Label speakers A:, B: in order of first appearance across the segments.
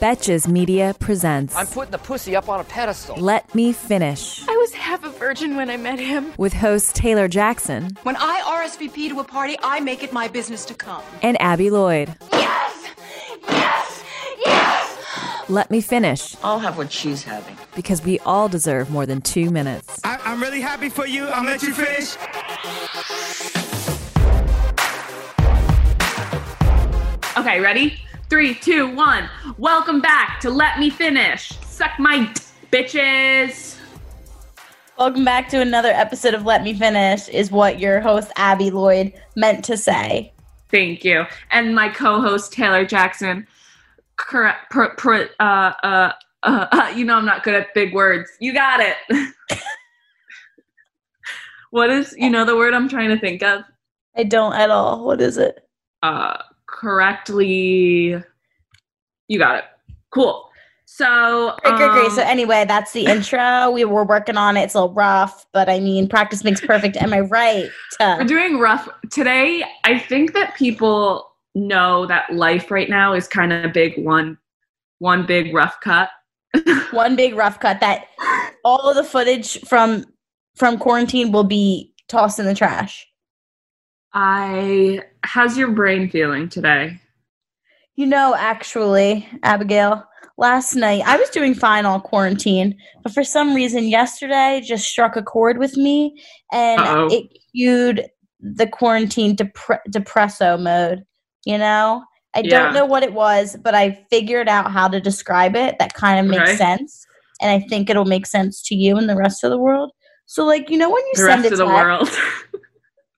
A: Betches Media presents
B: I'm putting the pussy up on a pedestal.
A: Let Me Finish
C: I was half a virgin when I met him.
A: with host Taylor Jackson
D: When I RSVP to a party, I make it my business to come.
A: and Abby Lloyd.
D: Yes! Yes! Yes!
A: Let Me Finish
B: I'll have what she's having.
A: because we all deserve more than two minutes.
E: I, I'm really happy for you. I'll let you finish.
F: Okay, ready? Three, two, one. Welcome back to Let Me Finish. Suck my d- bitches.
G: Welcome back to another episode of Let Me Finish, is what your host Abby Lloyd meant to say.
F: Thank you. And my co-host Taylor Jackson. Pr- uh, uh, uh, uh, you know I'm not good at big words. You got it. what is you know the word I'm trying to think of?
G: I don't at all. What is it?
F: Uh, correctly. You got it. Cool. So
G: Great, great, great.
F: um,
G: So anyway, that's the intro. We were working on it. It's a little rough, but I mean, practice makes perfect. Am I right?
F: We're doing rough today. I think that people know that life right now is kind of big one, one big rough cut.
G: One big rough cut that all of the footage from from quarantine will be tossed in the trash.
F: I how's your brain feeling today?
G: You know, actually, Abigail, last night I was doing fine all quarantine, but for some reason yesterday just struck a chord with me and
F: Uh-oh.
G: it cued the quarantine depre- depresso mode. You know, I
F: Yeah.
G: don't know what it was, but I figured out how to describe it that kind of makes
F: Okay.
G: sense. And I think it'll make sense to you and the rest of the world. So, like, you know, when you
F: The
G: send
F: rest
G: a
F: of the
G: text-
F: world.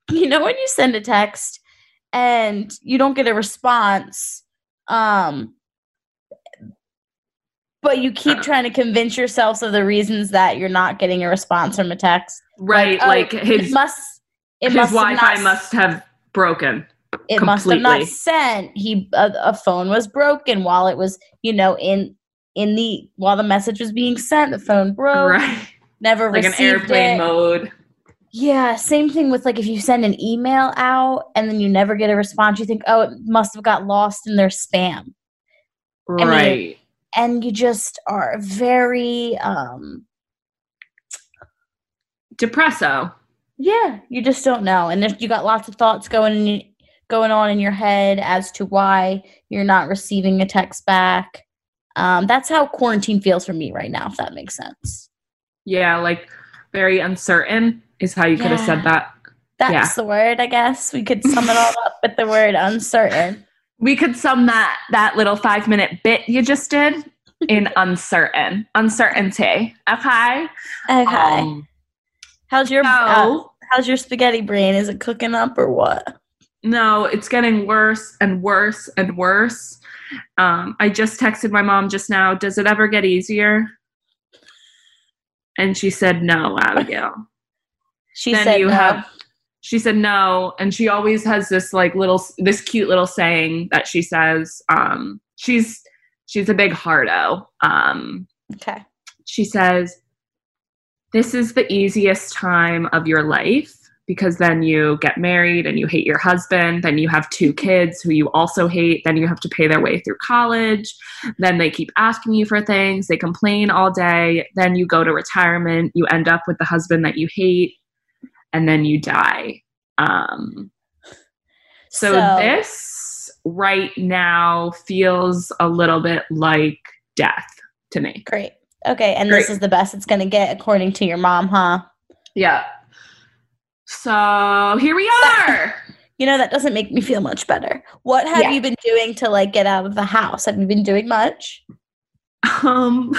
G: you know when you send a text and you don't get a response um but you keep trying to convince yourself of the reasons that you're not getting a response from a text
F: right,
G: oh,
F: like
G: it
F: his
G: must it
F: his
G: must
F: Wi-Fi
G: not,
F: must have broken.
G: it must have not sent he a, a phone was broken while it was you know in in the while the message was being sent the phone broke
F: right,
G: never
F: like an
G: received
F: airplane
G: it.
F: mode.
G: Yeah, same thing with like if you send an email out and then you never get a response, you think, oh, it must have got lost in their spam. mean-
F: Right.
G: And you just are very um
F: Depresso.
G: yeah, you just don't know. And if you got lots of thoughts going going on in your head as to why you're not receiving a text back. Um, that's how quarantine feels for me right now, if that makes sense.
F: Yeah, like very uncertain is how you could have said that.
G: That's
F: Yeah.
G: the word, I guess. We could sum it all up with the word uncertain.
F: We could sum that that little five minute bit you just did in uncertain uncertainty. Okay.
G: Okay.
F: Um,
G: how's your
F: so
G: uh, how's your spaghetti brain? Is it cooking up or what?
F: no, it's getting worse and worse and worse. Um, I just texted my mom just now. Does it ever get easier? And she said no, Abigail.
G: She
F: then
G: said
F: you
G: no.
F: have she said no and she always has this like little this cute little saying that she says um she's she's a big hardo um
G: okay.
F: she says this is the easiest time of your life because then you get married and you hate your husband then you have two kids who you also hate then you have to pay their way through college then they keep asking you for things they complain all day then you go to retirement you end up with the husband that you hate and then you die um so,
G: So-
F: this right now feels a little bit like death to me
G: Great. Okay, and this is the best it's gonna get according to your mom, huh?
F: Yeah. So here we are.
G: You know that doesn't make me feel much better. What have
F: Yeah.
G: you been doing to like get out of the house? Have you been doing much?
F: um,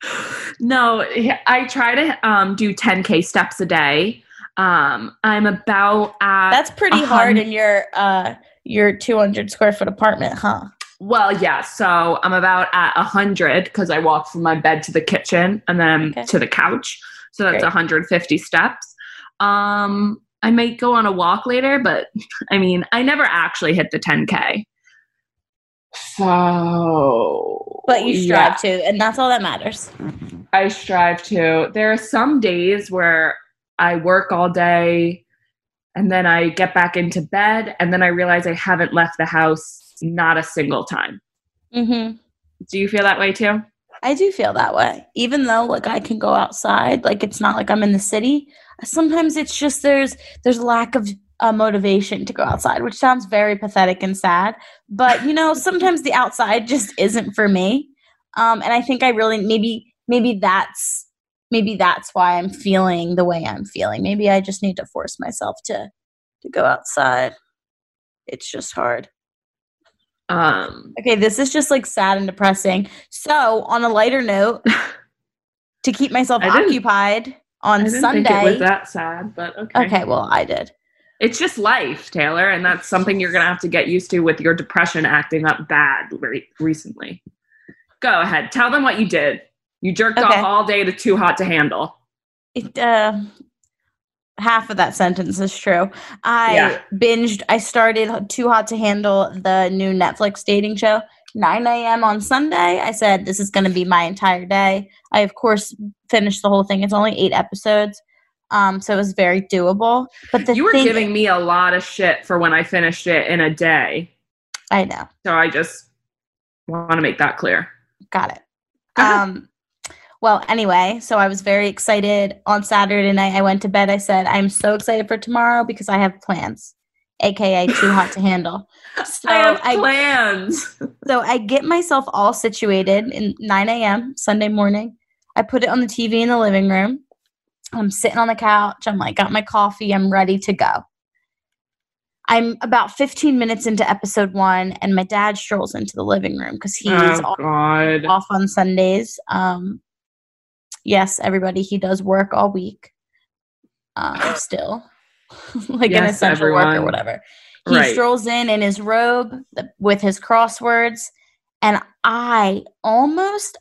F: no, I try to um, do 10k steps a day. Um, I'm about at
G: That's pretty
F: a
G: hard in your uh your 200 square foot apartment, huh?
F: Well, yeah. So I'm about at hundred because I walk from my bed to the kitchen and then
G: Okay.
F: to the couch. So that's
G: Great.
F: 150 steps. Um, I might go on a walk later, but I mean, I never actually hit the 10k. So,
G: But you strive
F: yeah,
G: to, and that's all that matters.
F: I strive to. There are some days where I work all day and then I get back into bed and then I realize I haven't left the house not a single time.
G: Mm-hmm.
F: Do you feel that way too?
G: I do feel that way. Even though like I can go outside, like it's not like I'm in the city. Sometimes it's just there's there's lack of uh, motivation to go outside, which sounds very pathetic and sad. But you know, sometimes the outside just isn't for me. Um, and I think I really maybe maybe that's maybe that's why I'm feeling the way I'm feeling. Maybe I just need to force myself to to go outside. It's just hard.
F: Um,
G: Okay, this is just like sad and depressing. So, on a lighter note, to keep myself occupied
F: I
G: on
F: didn't
G: Sunday.
F: was that sad, but okay.
G: okay, well, I did.
F: It's just life, Taylor, and that's something you're gonna have to get used to with your depression acting up bad re- recently. Go ahead, tell them what you did. You jerked
G: Okay.
F: off all day to Too Hot to Handle.
G: It, uh, half of that sentence is true. I
F: Yeah.
G: binged. I started Too Hot to Handle, the new Netflix dating show. 9 a.m. on Sunday. I said this is going to be my entire day. I of course finished the whole thing. It's only eight episodes, um, so it was very doable. But the
F: You were
G: thing,
F: giving me a lot of shit for when I finished it in a day,
G: I know.
F: so I just want to make that clear.
G: Got it. Um, well, anyway, so I was very excited on Saturday night. I went to bed. I said, I'm so excited for tomorrow because I have plans, aka too hot to handle. So
F: I have
G: I,
F: plans.
G: so I get myself all situated in 9 a.m. Sunday morning. I put it on the TV in the living room. I'm sitting on the couch. I'm like, got my coffee. I'm ready to go. I'm about 15 minutes into episode one, and my dad strolls into the living room because he's
F: oh God.
G: off on Sundays. Um, yes, everybody, he does work all week. Um, still, like an
F: Yes,
G: essential worker,
F: everyone.
G: whatever. He
F: Right.
G: strolls in in his robe th- with his crosswords, and I almost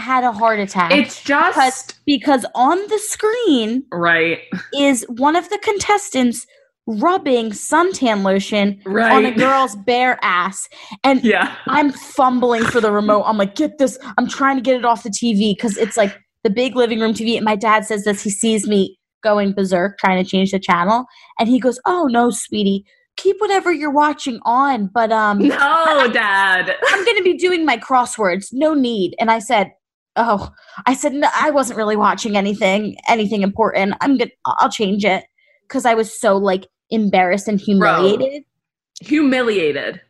G: had a heart attack
F: It's just
G: because on the screen
F: right,
G: is one of the contestants rubbing suntan lotion
F: right.
G: on a girl's bare ass, and
F: yeah.
G: I'm fumbling for the remote. I'm like, get this. I'm trying to get it off the TV because it's like the big living room TV. And my dad says this. He sees me going berserk trying to change the channel. And he goes, Oh no, sweetie, keep whatever you're watching on. But um
F: No, Dad.
G: I'm gonna be doing my crosswords. No need. And I said, Oh, I said, no, I wasn't really watching anything, anything important. I'm good. I'll change it. Cause I was so like embarrassed and humiliated.
F: Humiliated.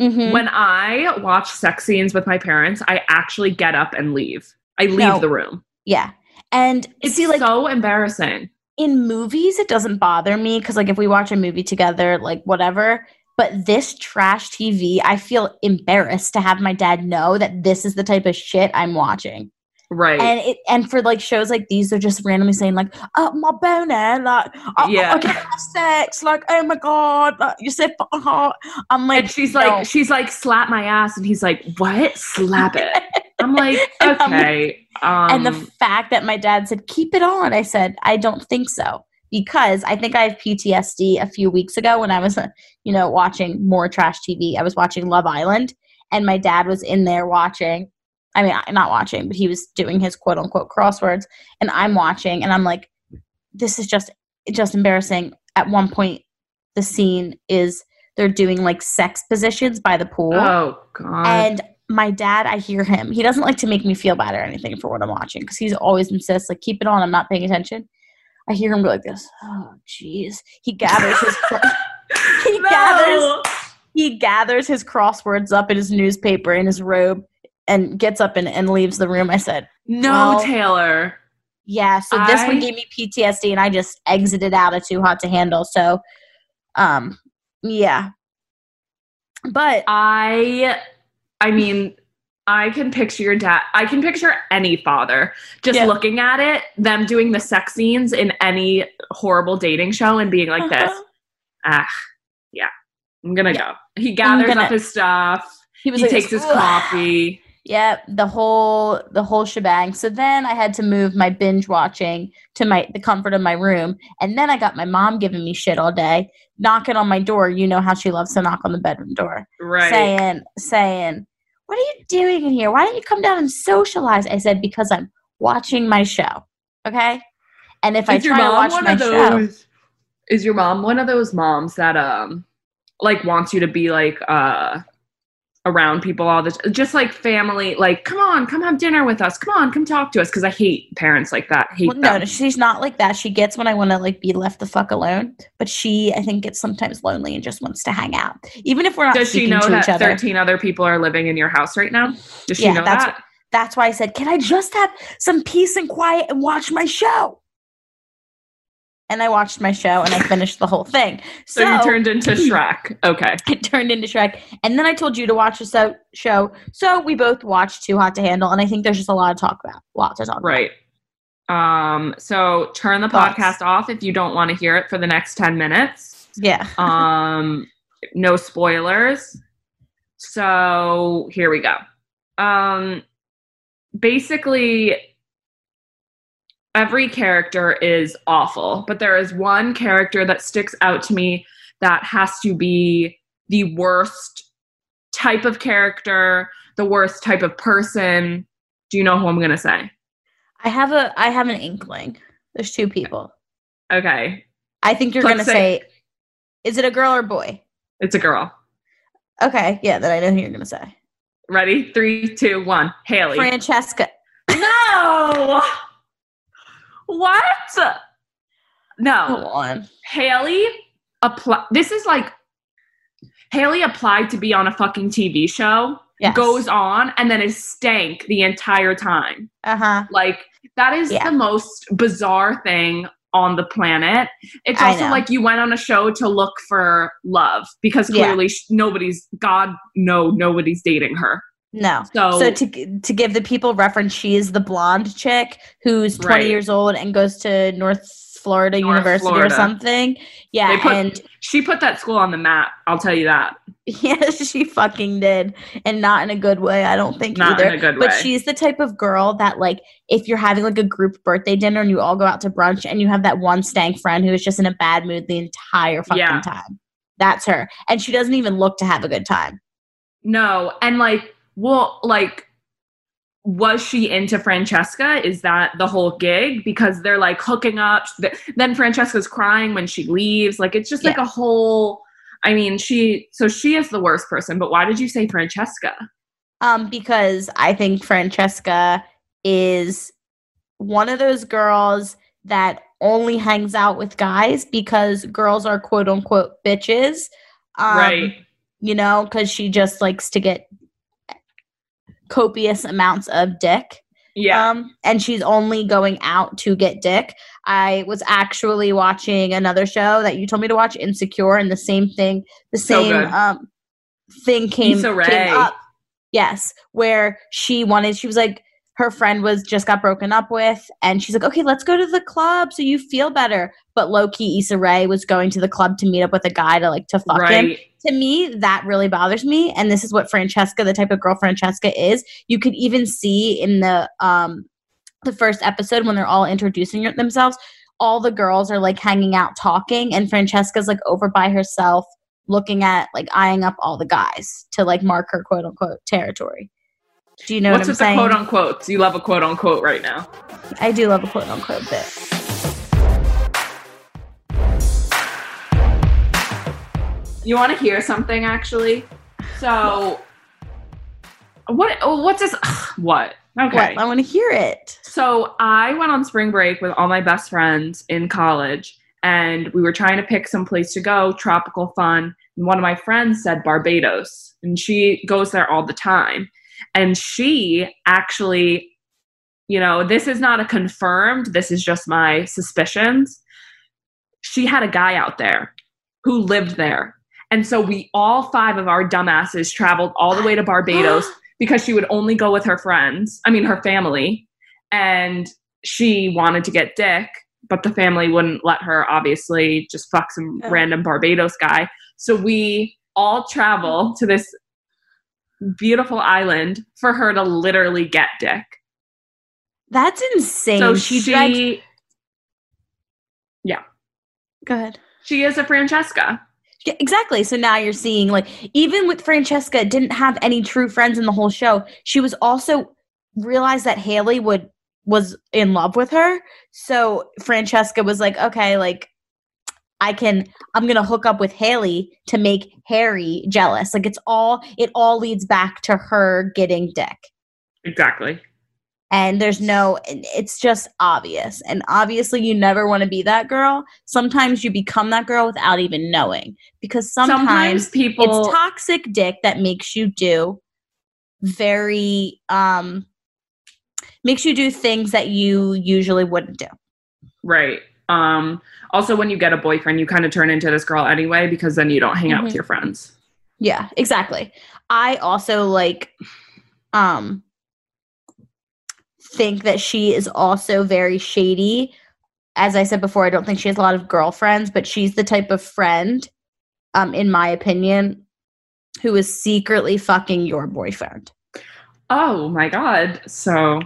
G: Mhm.
F: When I watch sex scenes with my parents, I actually get up and leave. I leave
G: No.
F: the room.
G: Yeah. And
F: It's
G: see, like
F: so embarrassing.
G: in movies it doesn't bother me because like if we watch a movie together like whatever but this trash tv i feel embarrassed to have my dad know that this is the type of shit i'm watching
F: Right.
G: and it and for like shows like these they're just randomly saying like oh my boner like oh,
F: Yeah.
G: I can't have sex like oh my god like, you're so hot i'm like
F: and she's
G: no.
F: like, she's like, slap my ass, and he's like, what? Slap it. I'm like, okay. Um,
G: and the fact that my dad said keep it on i said i don't think so because i think i have ptsd a few weeks ago when i was you know watching more trash tv i was watching love island and my dad was in there watching i mean not watching but he was doing his quote unquote crosswords and i'm watching and i'm like this is just just embarrassing at one point the scene is they're doing like sex positions by the pool
F: oh god.
G: and my dad, I hear him. He doesn't like to make me feel bad or anything for what I'm watching because he's always insists, like, keep it on. I'm not paying attention. I hear him go like this. Oh, jeez. He gathers his he
F: No!
G: gathers he gathers his crosswords up in his newspaper in his robe and gets up and, and leaves the room. I said,
F: No,
G: Well,
F: Taylor.
G: yeah. So this one gave me PTSD, and I just exited out of Too Hot to Handle. So, um, yeah. But
F: I I mean, I can picture your dad. I can picture any father just
G: Yeah.
F: looking at it, them doing the sex scenes in any horrible dating show and being like this.
G: Uh-huh.
F: Ah, yeah. I'm gonna
G: Yeah.
F: go. He gathers
G: gonna-
F: up his stuff.
G: He
F: He
G: like,
F: takes his coffee.
G: Yep, the whole the whole shebang. So then I had to move my binge watching to my the comfort of my room, and then I got my mom giving me shit all day, knocking on my door. You know how she loves to knock on the bedroom door,
F: Right.
G: saying saying, "What are you doing in here? Why don't you come down and socialize?" I said because I'm watching my show. Okay, and if I
F: Is your
G: try to
F: mom
G: watch
F: one
G: my
F: of
G: show.
F: Is your mom one of those moms that um like wants you to be like uh around people all the t- just like family like come on come have dinner with us. Come on come talk to us. Because i hate parents like that. Hate
G: Well, no, no, she's not like that. She gets when I want to like be left the fuck alone, but she, I think, gets sometimes lonely and just wants to hang out, even if we're not
F: does she know that
G: other.
F: 13 other people are living in your house right now? Does she
G: Yeah,
F: know
G: that's
F: that?
G: That's why I said, "Can I just have some peace and quiet and watch my show?" And I watched my show and I finished the whole thing.
F: so,
G: So,
F: you turned into shrek okay
G: it turned into Shrek, and then I told you to watch the so- show. So we both watched Too Hot to Handle, and I think there's just a lot to talk about. A lot to talk about.
F: right um so turn the
G: Thoughts?
F: podcast off if you don't want to hear it for the next 10 minutes
G: Yeah.
F: um no spoilers so here we go um basically every character is awful but there is one character that sticks out to me that has to be the worst type of character the worst type of person do you know who i'm going to say
G: I have a I have an inkling. There's two people.
F: okay
G: I think you're gonna
F: say-
G: say, is it a girl or boy?
F: it's a girl
G: Okay, yeah, then I know who you're gonna say.
F: ready three two one haley
G: Francesca.
F: No. What? No.
G: on.
F: Haley apply this is like Haley applied to be on a fucking TV show,
G: Yes.
F: goes on, and then is stank the entire time.
G: Uh huh.
F: Like that is
G: Yeah.
F: the most bizarre thing on the planet. It's also like you went on a show to look for love because
G: Yeah.
F: clearly sh- nobody's God no nobody's dating her.
G: No.
F: So,
G: So to to give the people reference, she is the blonde chick who's 20
F: Right.
G: years old and goes to North Florida
F: North
G: University
F: Florida.
G: or something. Yeah,
F: put-
G: and
F: she put that school on the map, I'll tell you that.
G: yeah, she fucking did, and not in a good way. I don't think
F: Not
G: either.
F: in a good
G: but
F: way.
G: she's the type of girl that like if you're having like a group birthday dinner and you all go out to brunch and you have that one stank friend who is just in a bad mood the entire fucking
F: Yeah.
G: time. That's her, and she doesn't even look to have a good time.
F: No, and like, well, like, was she into Francesca? Is that the whole gig? Because they're like hooking up. Then Francesca's crying when she leaves. Like, it's just like a whole. I mean, she. So she is the worst person. But why did you say Francesca?
G: Um, because I think Francesca is one of those girls that only hangs out with guys because girls are quote unquote bitches. Um,
F: right.
G: You know, because she just likes to get copious amounts of dick.
F: Yeah.
G: Um, and she's only going out to get dick. I was actually watching another show that you told me to watch, Insecure, and the same thing, the same
F: good.
G: um thing came, came up. Yes, where she wanted, she was like, her friend was just got broken up with, and she's like, okay, let's go to the club so you feel better. But low key, Issa Rae was going to the club to meet up with a guy to like to fuck him. To me that really bothers me and this is what francesca the type of girl francesca is. You could even see in the um the first episode when they're all introducing themselves all the girls are like hanging out talking and francesca's like over by herself looking at like eyeing up all the guys to like mark her quote unquote territory do you know
F: What's
G: what i'm
F: with the quote unquote? You love a quote unquote right now.
G: i do love a quote unquote bit
F: You want to hear something actually? So, what? Oh, what's this? What? Okay.
G: what i want to hear it
F: So I went on spring break with all my best friends in college, and we were trying to pick some place to go, tropical fun. And one of my friends said Barbados, and she goes there all the time. And she actually, you know, this is not a confirmed, this is just my suspicions. She had a guy out there who lived there. And so we all five of our dumbasses traveled all the way to Barbados because she would only go with her friends, I mean, her family. And she wanted to get dick, but the family wouldn't let her, obviously, just fuck some random Barbados guy. So we all travel to this beautiful island for her to literally get dick.
G: That's insane.
F: So
G: she,
F: she,
G: dragged. Go ahead.
F: she is a Francesca.
G: Yeah, exactly. So now you're seeing like even with Francesca didn't have any true friends in the whole show. She was also realized that Haley would was in love with her. So Francesca was like, okay, like I can I'm to hook up with Haley to make Harry jealous. Like it's all it all leads back to her getting dick.
F: Exactly.
G: And there's no it's just obvious. And obviously you never want to be that girl. Sometimes you become that girl without even knowing because sometimes,
F: Sometimes people
G: it's toxic dick that makes you do very um makes you do things that you usually wouldn't do
F: Right. Um, also, when you get a boyfriend, you kind of turn into this girl anyway because then you don't hang out with
G: Mhm.
F: your friends.
G: yeah exactly i also like um think that she is also very shady as i said before i don't think she has a lot of girlfriends but she's the type of friend um in my opinion who is secretly fucking your boyfriend
F: Oh my God. So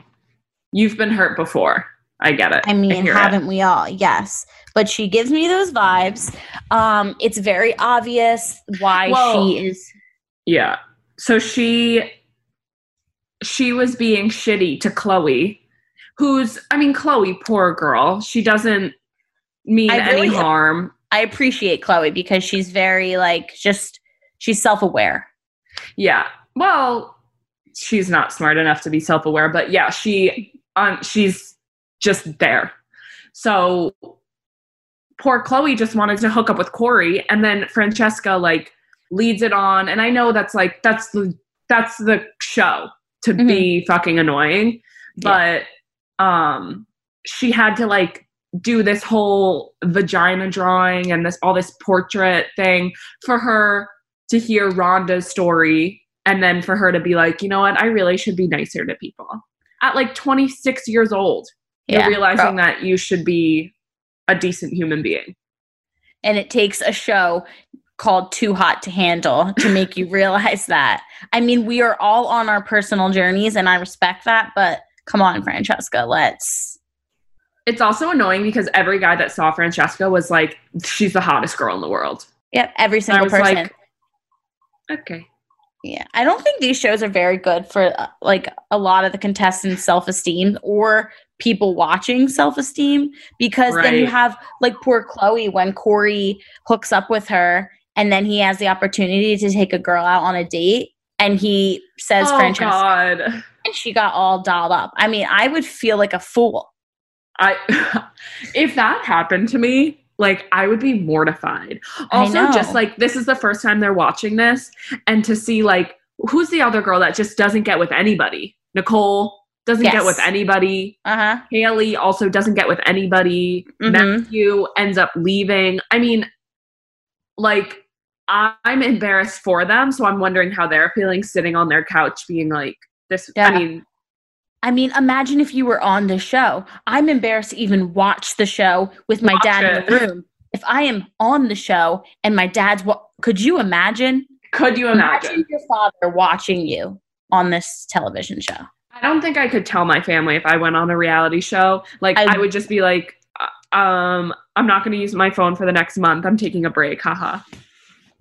F: you've been hurt before. I get it.
G: I mean,
F: it.
G: haven't we all? Yes. But she gives me those vibes. Um, it's very obvious why
F: Well-
G: she is
F: Yeah. So she she was being shitty to Chloe, who's I mean, Chloe, poor girl. She doesn't mean
G: I
F: any
G: really-
F: harm.
G: I appreciate Chloe because she's very like just she's self-aware.
F: Yeah. Well, she's not smart enough to be self-aware, but yeah, she um she's just there. So poor Chloe just wanted to hook up with Kori and then Francesca like leads it on. And I know that's like that's the that's the show to be fucking annoying, but um she had to like do this whole vagina drawing and this all this portrait thing for her to hear Rhonda's story and then for her to be like, you know what, I really should be nicer to people. At like 26 years old,
G: Yeah,
F: you're realizing that you should be a decent human being.
G: And it takes a show called Too Hot to Handle to make you realize that. I mean, we are all on our personal journeys and I respect that, but come on, Francesca, let's
F: It's also annoying because every guy that saw Francesca was like, she's the hottest girl in the world.
G: Yep, every single person.
F: like, okay.
G: Yeah, I don't think these shows are very good for uh, like a lot of the contestants' self esteem or people watching self esteem because then you have like poor Chloe when Kori hooks up with her and then he has the opportunity to take a girl out on a date and he says
F: oh,
G: Francesca
F: God.
G: and she got all dolled up. I mean, I would feel like a fool.
F: I if that happened to me, like I would be mortified. Also, just like this is the first time they're watching this, and to see like who's the other girl that just doesn't get with anybody? Nicole doesn't get with anybody.
G: Uh huh.
F: Haley also doesn't get with anybody.
G: Mhm.
F: Matthew ends up leaving. I mean, like I'm embarrassed for them, so I'm wondering how they're feeling sitting on their couch, being like this.
G: Yeah.
F: I mean,
G: I mean, imagine if you were on the show. I'm embarrassed to even watch the show with my dad in the room. If I am on the show and my dad's what could you imagine?
F: could you imagine?
G: your father watching you on this television show.
F: I don't think I could tell my family if I went on a reality show. Like
G: I-
F: I, would just be like, uh, um, I'm not going to use my phone for the next month. I'm taking a break, haha.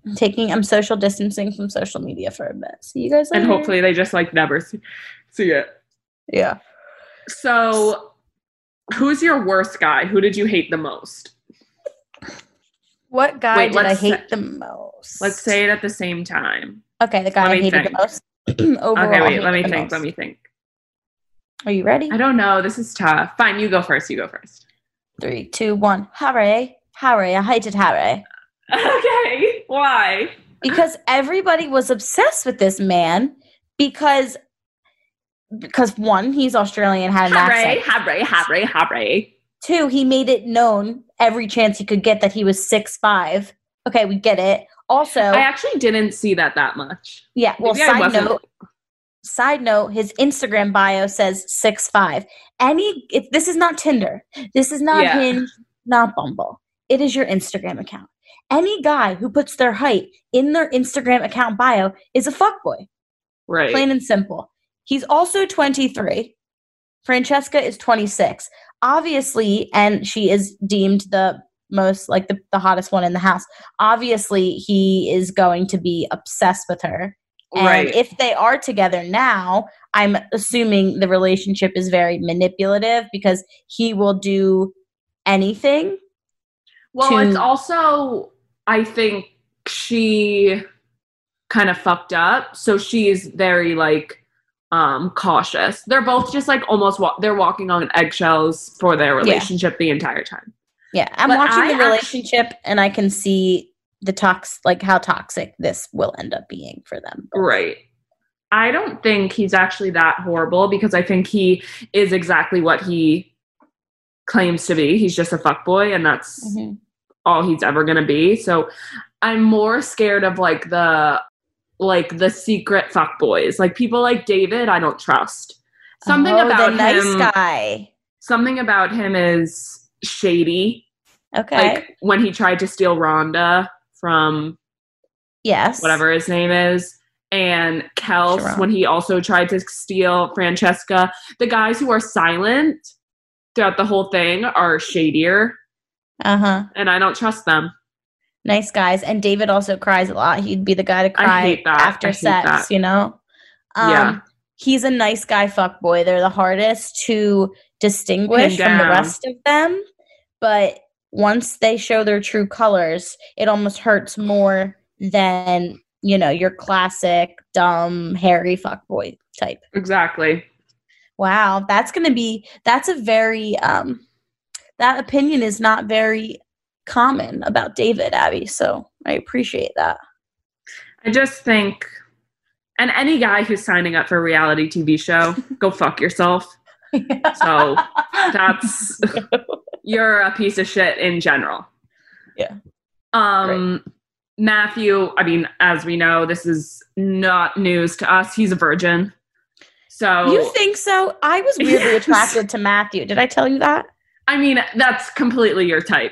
G: I'm taking I'm social distancing from social media for a bit. See you guys later.
F: And hopefully they just like never see, see it.
G: Yeah.
F: So, who's your worst guy? Who did you hate the most?
G: What guy
F: Wait,
G: did I hate
F: say-
G: the most?
F: Let's say it at the same time.
G: Okay, the guy
F: let
G: I
F: me
G: hated
F: think.
G: the most. Overall,
F: okay, wait. Let me think.
G: most.
F: Let me think.
G: Are you ready?
F: I don't know. This is tough. Fine, you go first. You go first.
G: Three, two, one. Harry. Harry. I hated Harry.
F: Okay. Why?
G: because everybody was obsessed with this man because because one he's australian had an
F: Harry,
G: accent
F: Harry, Harry, Harry.
G: two he made it known every chance he could get that he was six five okay we get it also
F: I actually didn't see that that much.
G: yeah well
F: Maybe
G: side note side note his instagram bio says six five any if this is not tinder this is not
F: Yeah.
G: hinge not bumble it is your instagram account Any guy who puts their height in their Instagram account bio is a fuckboy.
F: Right.
G: Plain and simple. He's also 23. Francesca is 26. Obviously, and she is deemed the most like the, the hottest one in the house. Obviously, he is going to be obsessed with her. And
F: right.
G: if they are together now, I'm assuming the relationship is very manipulative because he will do anything.
F: well,
G: to-
F: it's also I think she kind of fucked up, so she's very like um cautious. They're both just like almost wa- they're walking on eggshells for their relationship the entire time.
G: Yeah, I'm
F: But
G: watching
F: I
G: the relationship and I can see the tox like how toxic this will end up being for them.
F: Right. I don't think he's actually that horrible because I think he is exactly what he claims to be. He's just a fuckboy and that's
G: Mhm.
F: all he's ever going to be. So I'm more scared of like the like the secret fuckboys. Like people like David, I don't trust. Something
G: Oh,
F: about
G: the nice
F: him
G: guy.
F: something about him is shady.
G: Okay.
F: Like when he tried to steal Rhonda from
G: yes.
F: whatever his name is, and Kelz
G: Sharron.
F: when he also tried to steal Francesca. The guys who are silent throughout the whole thing are shadier,
G: Uh huh.
F: and I don't trust them.
G: Nice guys. And David also cries a lot. He'd be the guy to cry after sex.
F: that.
G: You know. Um,
F: Yeah.
G: He's a nice guy, fuck boy. They're the hardest to distinguish from the rest of them, but once they show their true colors, it almost hurts more than you know your classic dumb hairy fuckboy type.
F: Exactly.
G: Wow, that's going to be that's a very um that opinion is not very common about David Abby, so I appreciate that.
F: I just think, and any guy who's signing up for a reality TV show, go fuck yourself. So that's you're a piece of shit in general.
G: Yeah.
F: Um Matthew, I mean, as we know, this is not news to us. He's a virgin. So
G: You think so? I was weirdly
F: Yes.
G: attracted to Matthew. Did I tell you that?
F: I mean, that's completely your type.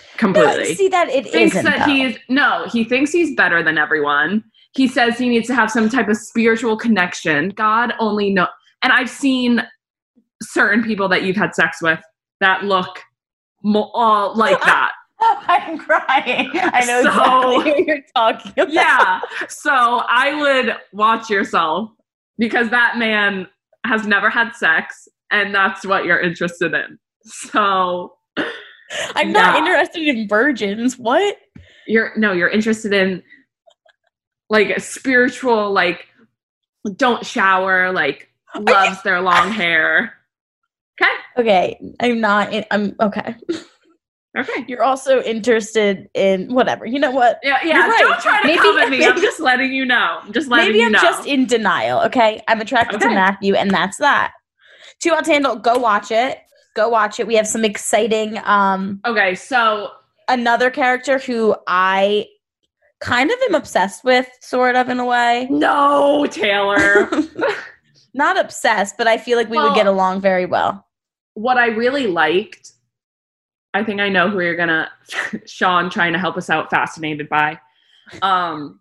G: No,
F: Completely.
G: see that it
F: thinks
G: isn't.
F: that
G: though.
F: he's no, he thinks he's better than everyone. He says he needs to have some type of spiritual connection. God only know and I've seen certain people that you've had sex with that look mo- all like that.
G: I'm crying. I know
F: So-
G: exactly who you're talking about.
F: yeah. So I would watch yourself because that man has never had sex and that's what you're interested in. So
G: I'm not interested in virgins. What?
F: you're no, you're interested in like a spiritual, like don't shower, like loves their long hair. Okay.
G: Okay, I'm not. In, I'm okay.
F: Okay.
G: You're also interested in whatever. You know what?
F: Yeah, yeah.
G: Right.
F: Don't try to
G: Maybe-
F: come at me. I'm just letting you know. I'm just letting
G: Maybe I'm
F: know.
G: just in denial. Okay, I'm attracted to Matthew, and that's that. Two out handle. Go watch it. Go watch it. We have some exciting. Um,
F: okay, so
G: another character who I kind of am obsessed with, sort of in a way.
F: no, Taylor.
G: Not obsessed, but I feel like we would get along very well.
F: what I really liked, I think I know who you're gonna Sean trying to help us out fascinated by. Um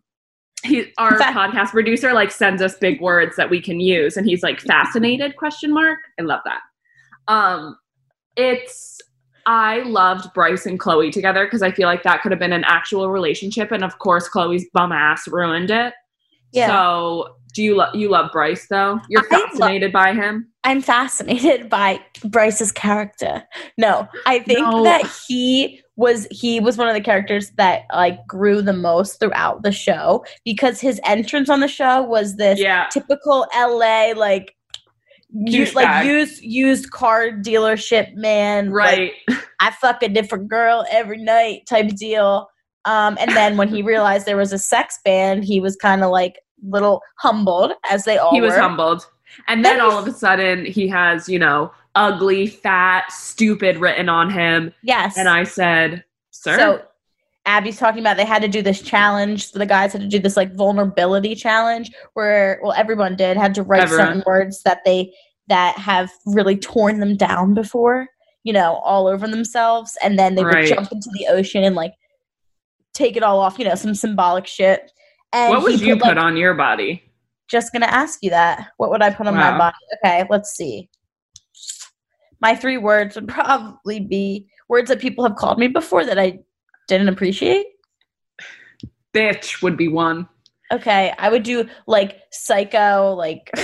F: he our
G: Fa-
F: podcast producer like sends us big words that we can use and he's like fascinated question mark. I love that. Um it's I loved Bryce and Chloe together because I feel like that could have been an actual relationship and of course Chloe's bum ass ruined it.
G: Yeah.
F: So do you love you love Bryce though? You're fascinated by him?
G: I'm fascinated by Bryce's character. No, I think
F: No.
G: that he was he was one of the characters that like grew the most throughout the show because his entrance on the show was this
F: Yeah.
G: typical LA like u- like used used car dealership man like,
F: Right.
G: I fuck a different girl every night type deal. Um, and then when he realized there was a sex band, he was kind of like little humbled, as they all
F: he was
G: were.
F: humbled and
G: Then
F: all of a sudden he has you know ugly fat stupid written on him
G: Yes.
F: and i said sir
G: So Abby's talking about they had to do this challenge. So the guys had to do this like vulnerability challenge where well everyone did had to write
F: Everyone.
G: certain words that they that have really torn them down before, you know, all over themselves. And then they
F: Right.
G: would jump into the ocean and like take it all off, you know, some symbolic shit. And
F: what would you put
G: like-
F: on your body?
G: Just gonna ask you that. What would I put on my body? Okay, let's see. My three words would probably be words that people have called me before that I didn't appreciate.
F: Bitch would be one.
G: Okay, I would do like psycho, like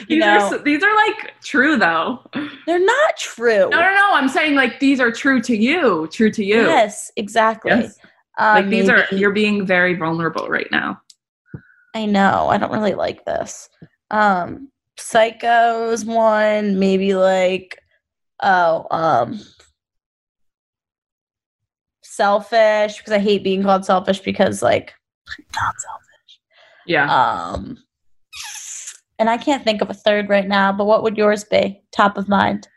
G: you
F: These
G: know,
F: are s- these are like true though.
G: they're not true.
F: No, no, no. I'm saying like these are true to you. True to you.
G: Yes, exactly.
F: Yes.
G: Um,
F: Like these are you're being very vulnerable right now.
G: I know. I don't really like this. Um, Psycho's one, maybe like oh, um, selfish because I hate being called selfish because like I'm not selfish.
F: Yeah.
G: Um, and I can't think of a third right now. But what would yours be? Top of mind?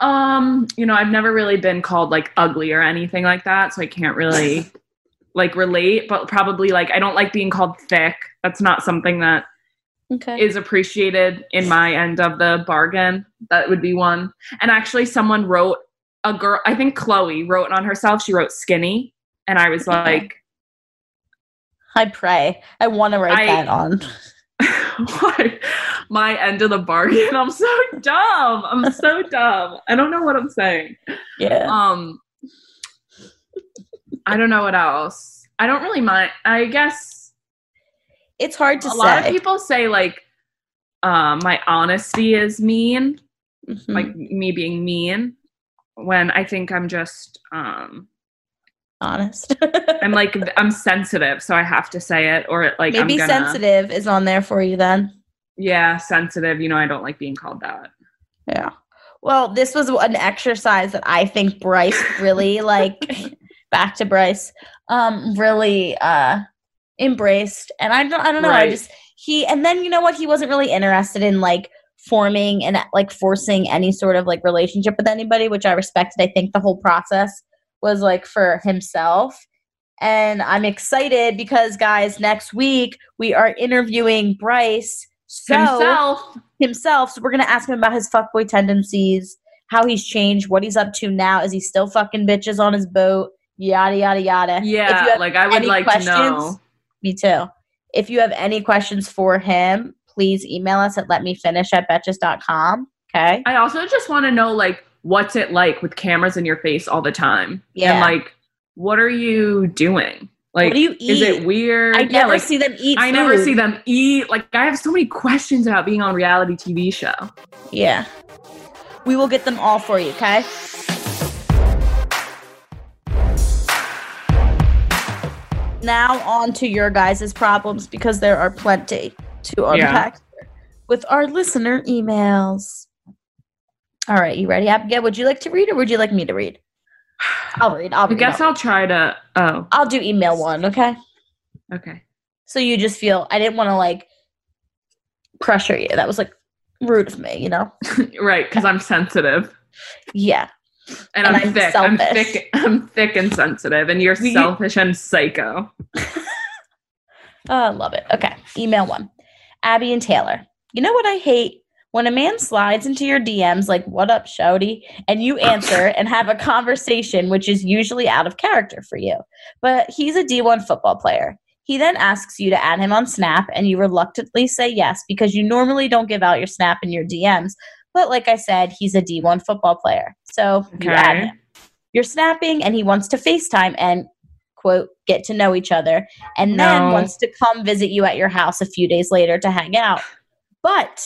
F: Um, you know, I've never really been called like ugly or anything like that, so I can't really like relate, but probably like I don't like being called thick. That's not something that
G: Okay.
F: is appreciated in my end of the bargain. That would be one. And actually someone wrote a girl, I think Chloe wrote on herself, she wrote skinny, and I was
G: Okay.
F: like
G: I pray. I want to write
F: I-
G: that on.
F: My end of the bargain. I'm so dumb. I'm so dumb. I don't know what I'm saying.
G: Yeah.
F: Um I don't know what else. I don't really mind. I guess
G: It's hard to say.
F: a
G: say.
F: lot of people say like um my honesty is mean,
G: Mhm.
F: like me being mean when I think I'm just um
G: honest.
F: I'm like I'm sensitive, so I have to say it or like
G: Maybe
F: I'm gonna,
G: sensitive is on there for you then.
F: Yeah, sensitive. You know, I don't like being called that.
G: Yeah. Well, this was an exercise that I think Bryce really like back to Bryce um really uh embraced and I don't I don't know I just he and then you know what he wasn't really interested in like forming and like forcing any sort of like relationship with anybody which I respected I think the whole process was like for himself and I'm excited because guys next week we are interviewing Bryce so
F: Himself.
G: himself. So we're gonna ask him about his fuckboy tendencies, how he's changed, what he's up to now. Is he still fucking bitches on his boat? Yada yada yada.
F: Yeah, like I would like to know.
G: Me too. If you have any questions for him, please email us at letmefinish at betches.com. Okay.
F: I also just want to know like what's it like with cameras in your face all the time?
G: Yeah.
F: And like what are you doing? Like
G: what do you eat?
F: is it weird?
G: I
F: Yeah,
G: never
F: like,
G: see them eat.
F: I never see them eat. Like I have so many questions about being on a reality TV show.
G: Yeah. We will get them all for you, okay? Now on to your guys' problems because there are plenty to unpack here with our listener emails. All right, you ready, Abigail? Would you like to read or would you like me to read? I'll read. I'll
F: I
G: read.
F: guess
G: I'll,
F: I'll try to oh,
G: I'll do email one, okay?
F: okay.
G: So you just feel I didn't want to like pressure you. That was like rude of me, you know?
F: right, because I'm sensitive.
G: Yeah.
F: And,
G: And
F: I'm,
G: I'm
F: thick. I'm
G: selfish.
F: thick. I'm thick and sensitive, and you're
G: We-
F: selfish and psycho.
G: Oh, I love it. Okay. Email one. Abby and Taylor. You know what I hate? When a man slides into your DMs like, what up, shouty? And you answer and have a conversation, which is usually out of character for you. But he's a D1 football player. He then asks you to add him on Snap, and you reluctantly say yes because you normally don't give out your Snap in your DMs. But like I said, he's a D1 football player. So you add him. You're snapping, and he wants to FaceTime and, quote, get to know each other and then
F: No.
G: wants to come visit you at your house a few days later to hang out. But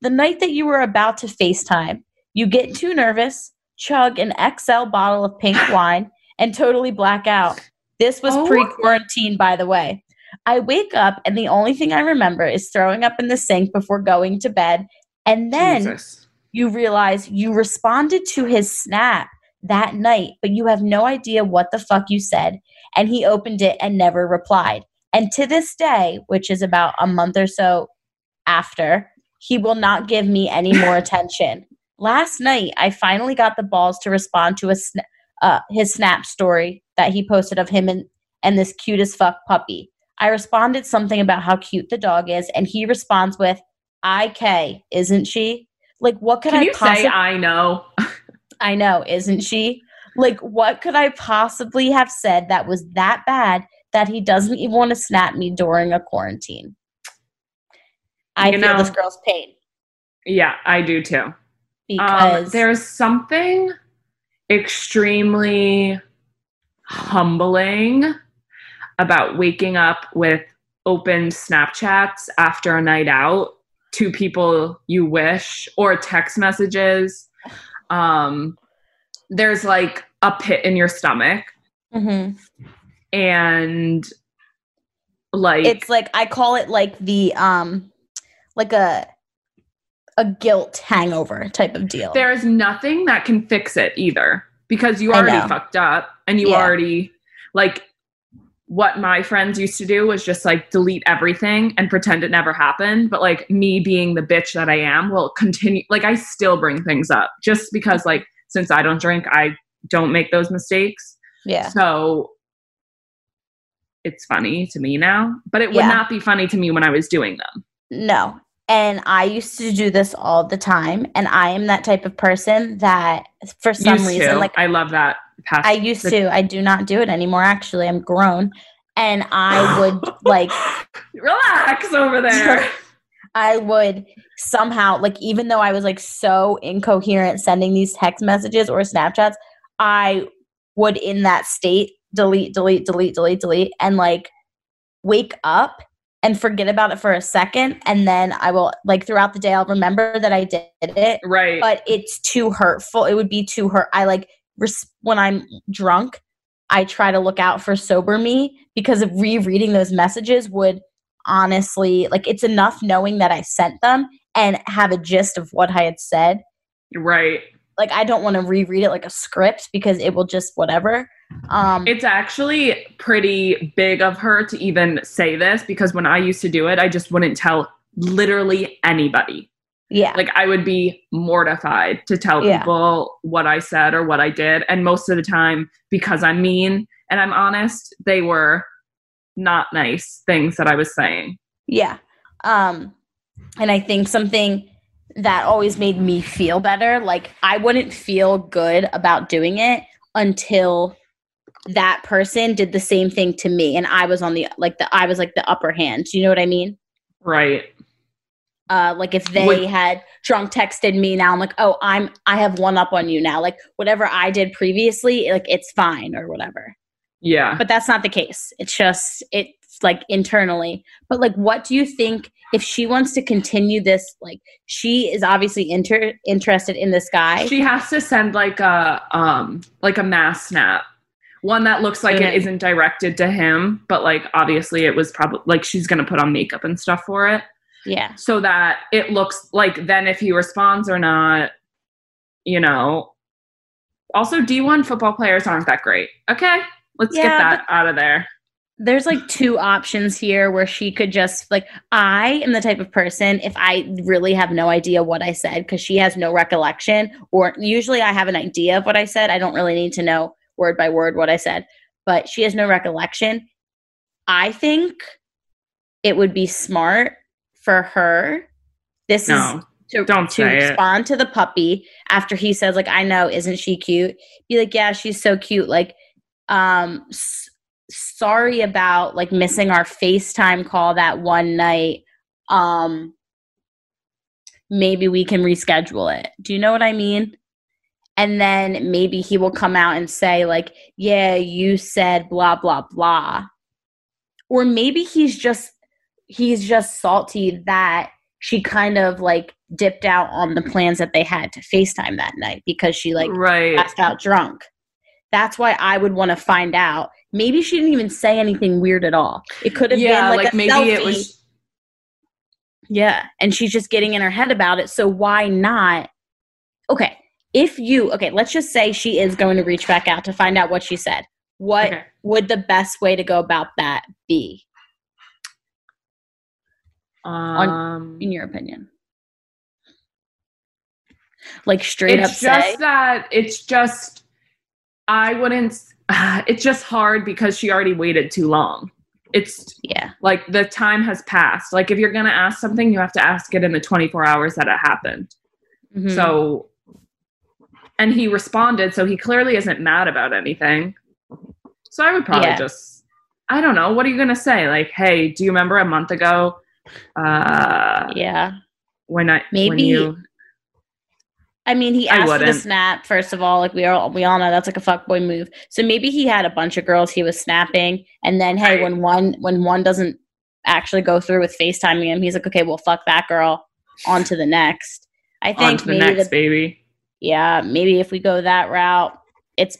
G: the night that you were about to FaceTime, you get too nervous, chug an XL bottle of pink wine, and totally black out. This was
F: Oh.
G: pre quarantine, by the way. I wake up, and the only thing I remember is throwing up in the sink before going to bed. And then
F: Jesus.
G: you realize you responded to his snap that night, but you have no idea what the fuck you said. And he opened it and never replied. And to this day, which is about a month or so after, he will not give me any more attention. Last night, I finally got the balls to respond to a sna- uh, his snap story that he posted of him and, and this cute as fuck puppy. I responded something about how cute the dog is, and he responds with, "IK, isn't she?" Like, what could
F: Can
G: I
F: you
G: possibly?
F: say I know?
G: I know, isn't she? Like, what could I possibly have said that was that bad that he doesn't even want to snap me during a quarantine? I
F: You
G: feel
F: know-
G: this girl's pain
F: Yeah, I do too. Um,
G: because
F: there's something extremely humbling about waking up with open Snapchats after a night out to people you wish or text messages. Um, there's like a pit in your stomach
G: Mhm.
F: and like
G: it's like I call it like the um, like a a guilt hangover type of deal.
F: there's nothing that can fix it either because you already fucked up and you
G: Yeah.
F: already like what my friends used to do was just like delete everything and pretend it never happened but like me being the bitch that i am will continue like i still bring things up just because like since i don't drink i don't make those mistakes
G: yeah.
F: so it's funny to me now but it would
G: Yeah.
F: not be funny to me when i was doing them
G: No. And I used to do this all the time. And I am that type of person that for some
F: Used
G: reason,
F: to.
G: like
F: i love that past
G: I used
F: the-
G: to, I do not do it anymore. Actually, I'm grown. And I would like,
F: relax over there
G: I would somehow, like, even though I was like so incoherent sending these text messages or Snapchats, I would in that state delete, delete, delete, delete, delete, and like wake up and forget about it for a second. And then I will, like, throughout the day, I'll remember that I did it,
F: right
G: but it's too hurtful. It would be too hurt. I like, res- when I'm drunk, I try to look out for sober me because of rereading those messages would honestly like it's enough knowing that I sent them and have a gist of what I had said.
F: right
G: Like I don't want to reread it like a script because it will just whatever. Um
F: It's actually pretty big of her to even say this because when I used to do it, I just wouldn't tell literally anybody.
G: yeah.
F: Like I would be mortified to tell
G: Yeah.
F: people what I said or what I did. And most of the time, because I'm mean and I'm honest, they were not nice things that I was saying.
G: Yeah. Um and I think something that always made me feel better, like I wouldn't feel good about doing it until that person did the same thing to me and I was on the like the I was like the upper hand. Do you know what I mean?
F: Right.
G: Uh like if they had drunk texted me now I'm like, "Oh, I'm I have one up on you now." Like whatever I did previously, like it's fine or whatever.
F: Yeah.
G: but that's not the case it's just it's like internally but like what do you think if she wants to continue this like she is obviously inter- interested in this guy
F: she has to send like a um like a mass snap one that looks like it isn't directed to him but like obviously it was probably like she's gonna put on makeup and stuff for it.
G: Yeah.
F: So that it looks like then if he responds or not you know. Also d1 football players aren't that great. Okay let's get that out of there.
G: there's like two options here where she could just like i am the type of person if i really have no idea what i said because she has no recollection or usually i have an idea of what i said i don't really need to know word by word what i said but she has no recollection. I think it would be smart for her this is
F: no
G: to,
F: Don't
G: to
F: say it.
G: respond to the puppy after he says like i know isn't she cute? Be like yeah she's so cute. Like um s- sorry about like missing our facetime call that one night. Um maybe we can reschedule it. Do you know what i mean and then maybe he will come out and say like yeah you said blah blah blah or maybe he's just he's just salty that she kind of like dipped out on the plans that they had to FaceTime that night because she like
F: right
G: passed out drunk. That's why I would want to find out. Maybe she didn't even say anything weird at all. It could have
F: yeah
G: been
F: like,
G: like,
F: maybe it was
G: Yeah, and she's just getting in her head about it. So why not? Okay, if you okay, let's just say she is going to reach back out to find out what she said. What
F: Okay.
G: would the best way to go about that be,
F: um
G: in your opinion? Like straight up.
F: it's
G: up
F: just
G: say,
F: that it's just i wouldn't it's just hard because she already waited too long it's
G: yeah,
F: like the time has passed like if you're gonna ask something you have to ask it in the 24 hours that it happened
G: Mhm.
F: so and he responded, so he clearly isn't mad about anything. So I would probably
G: Yeah.
F: just, I don't know, what are you gonna say? Like, hey, do you remember a month ago? Uh,
G: Yeah.
F: when I when
G: Maybe-
F: you
G: I mean, he asked for the snap. First of all, like we all we all know that's like a fuckboy move. So maybe he had a bunch of girls he was snapping, and then hey,
F: Right.
G: when one when one doesn't actually go through with FaceTiming him, he's like, okay, well, fuck that girl. On to the next. I
F: on
G: think
F: to the
G: maybe
F: next
G: the,
F: baby.
G: Yeah, maybe if we go that route, it's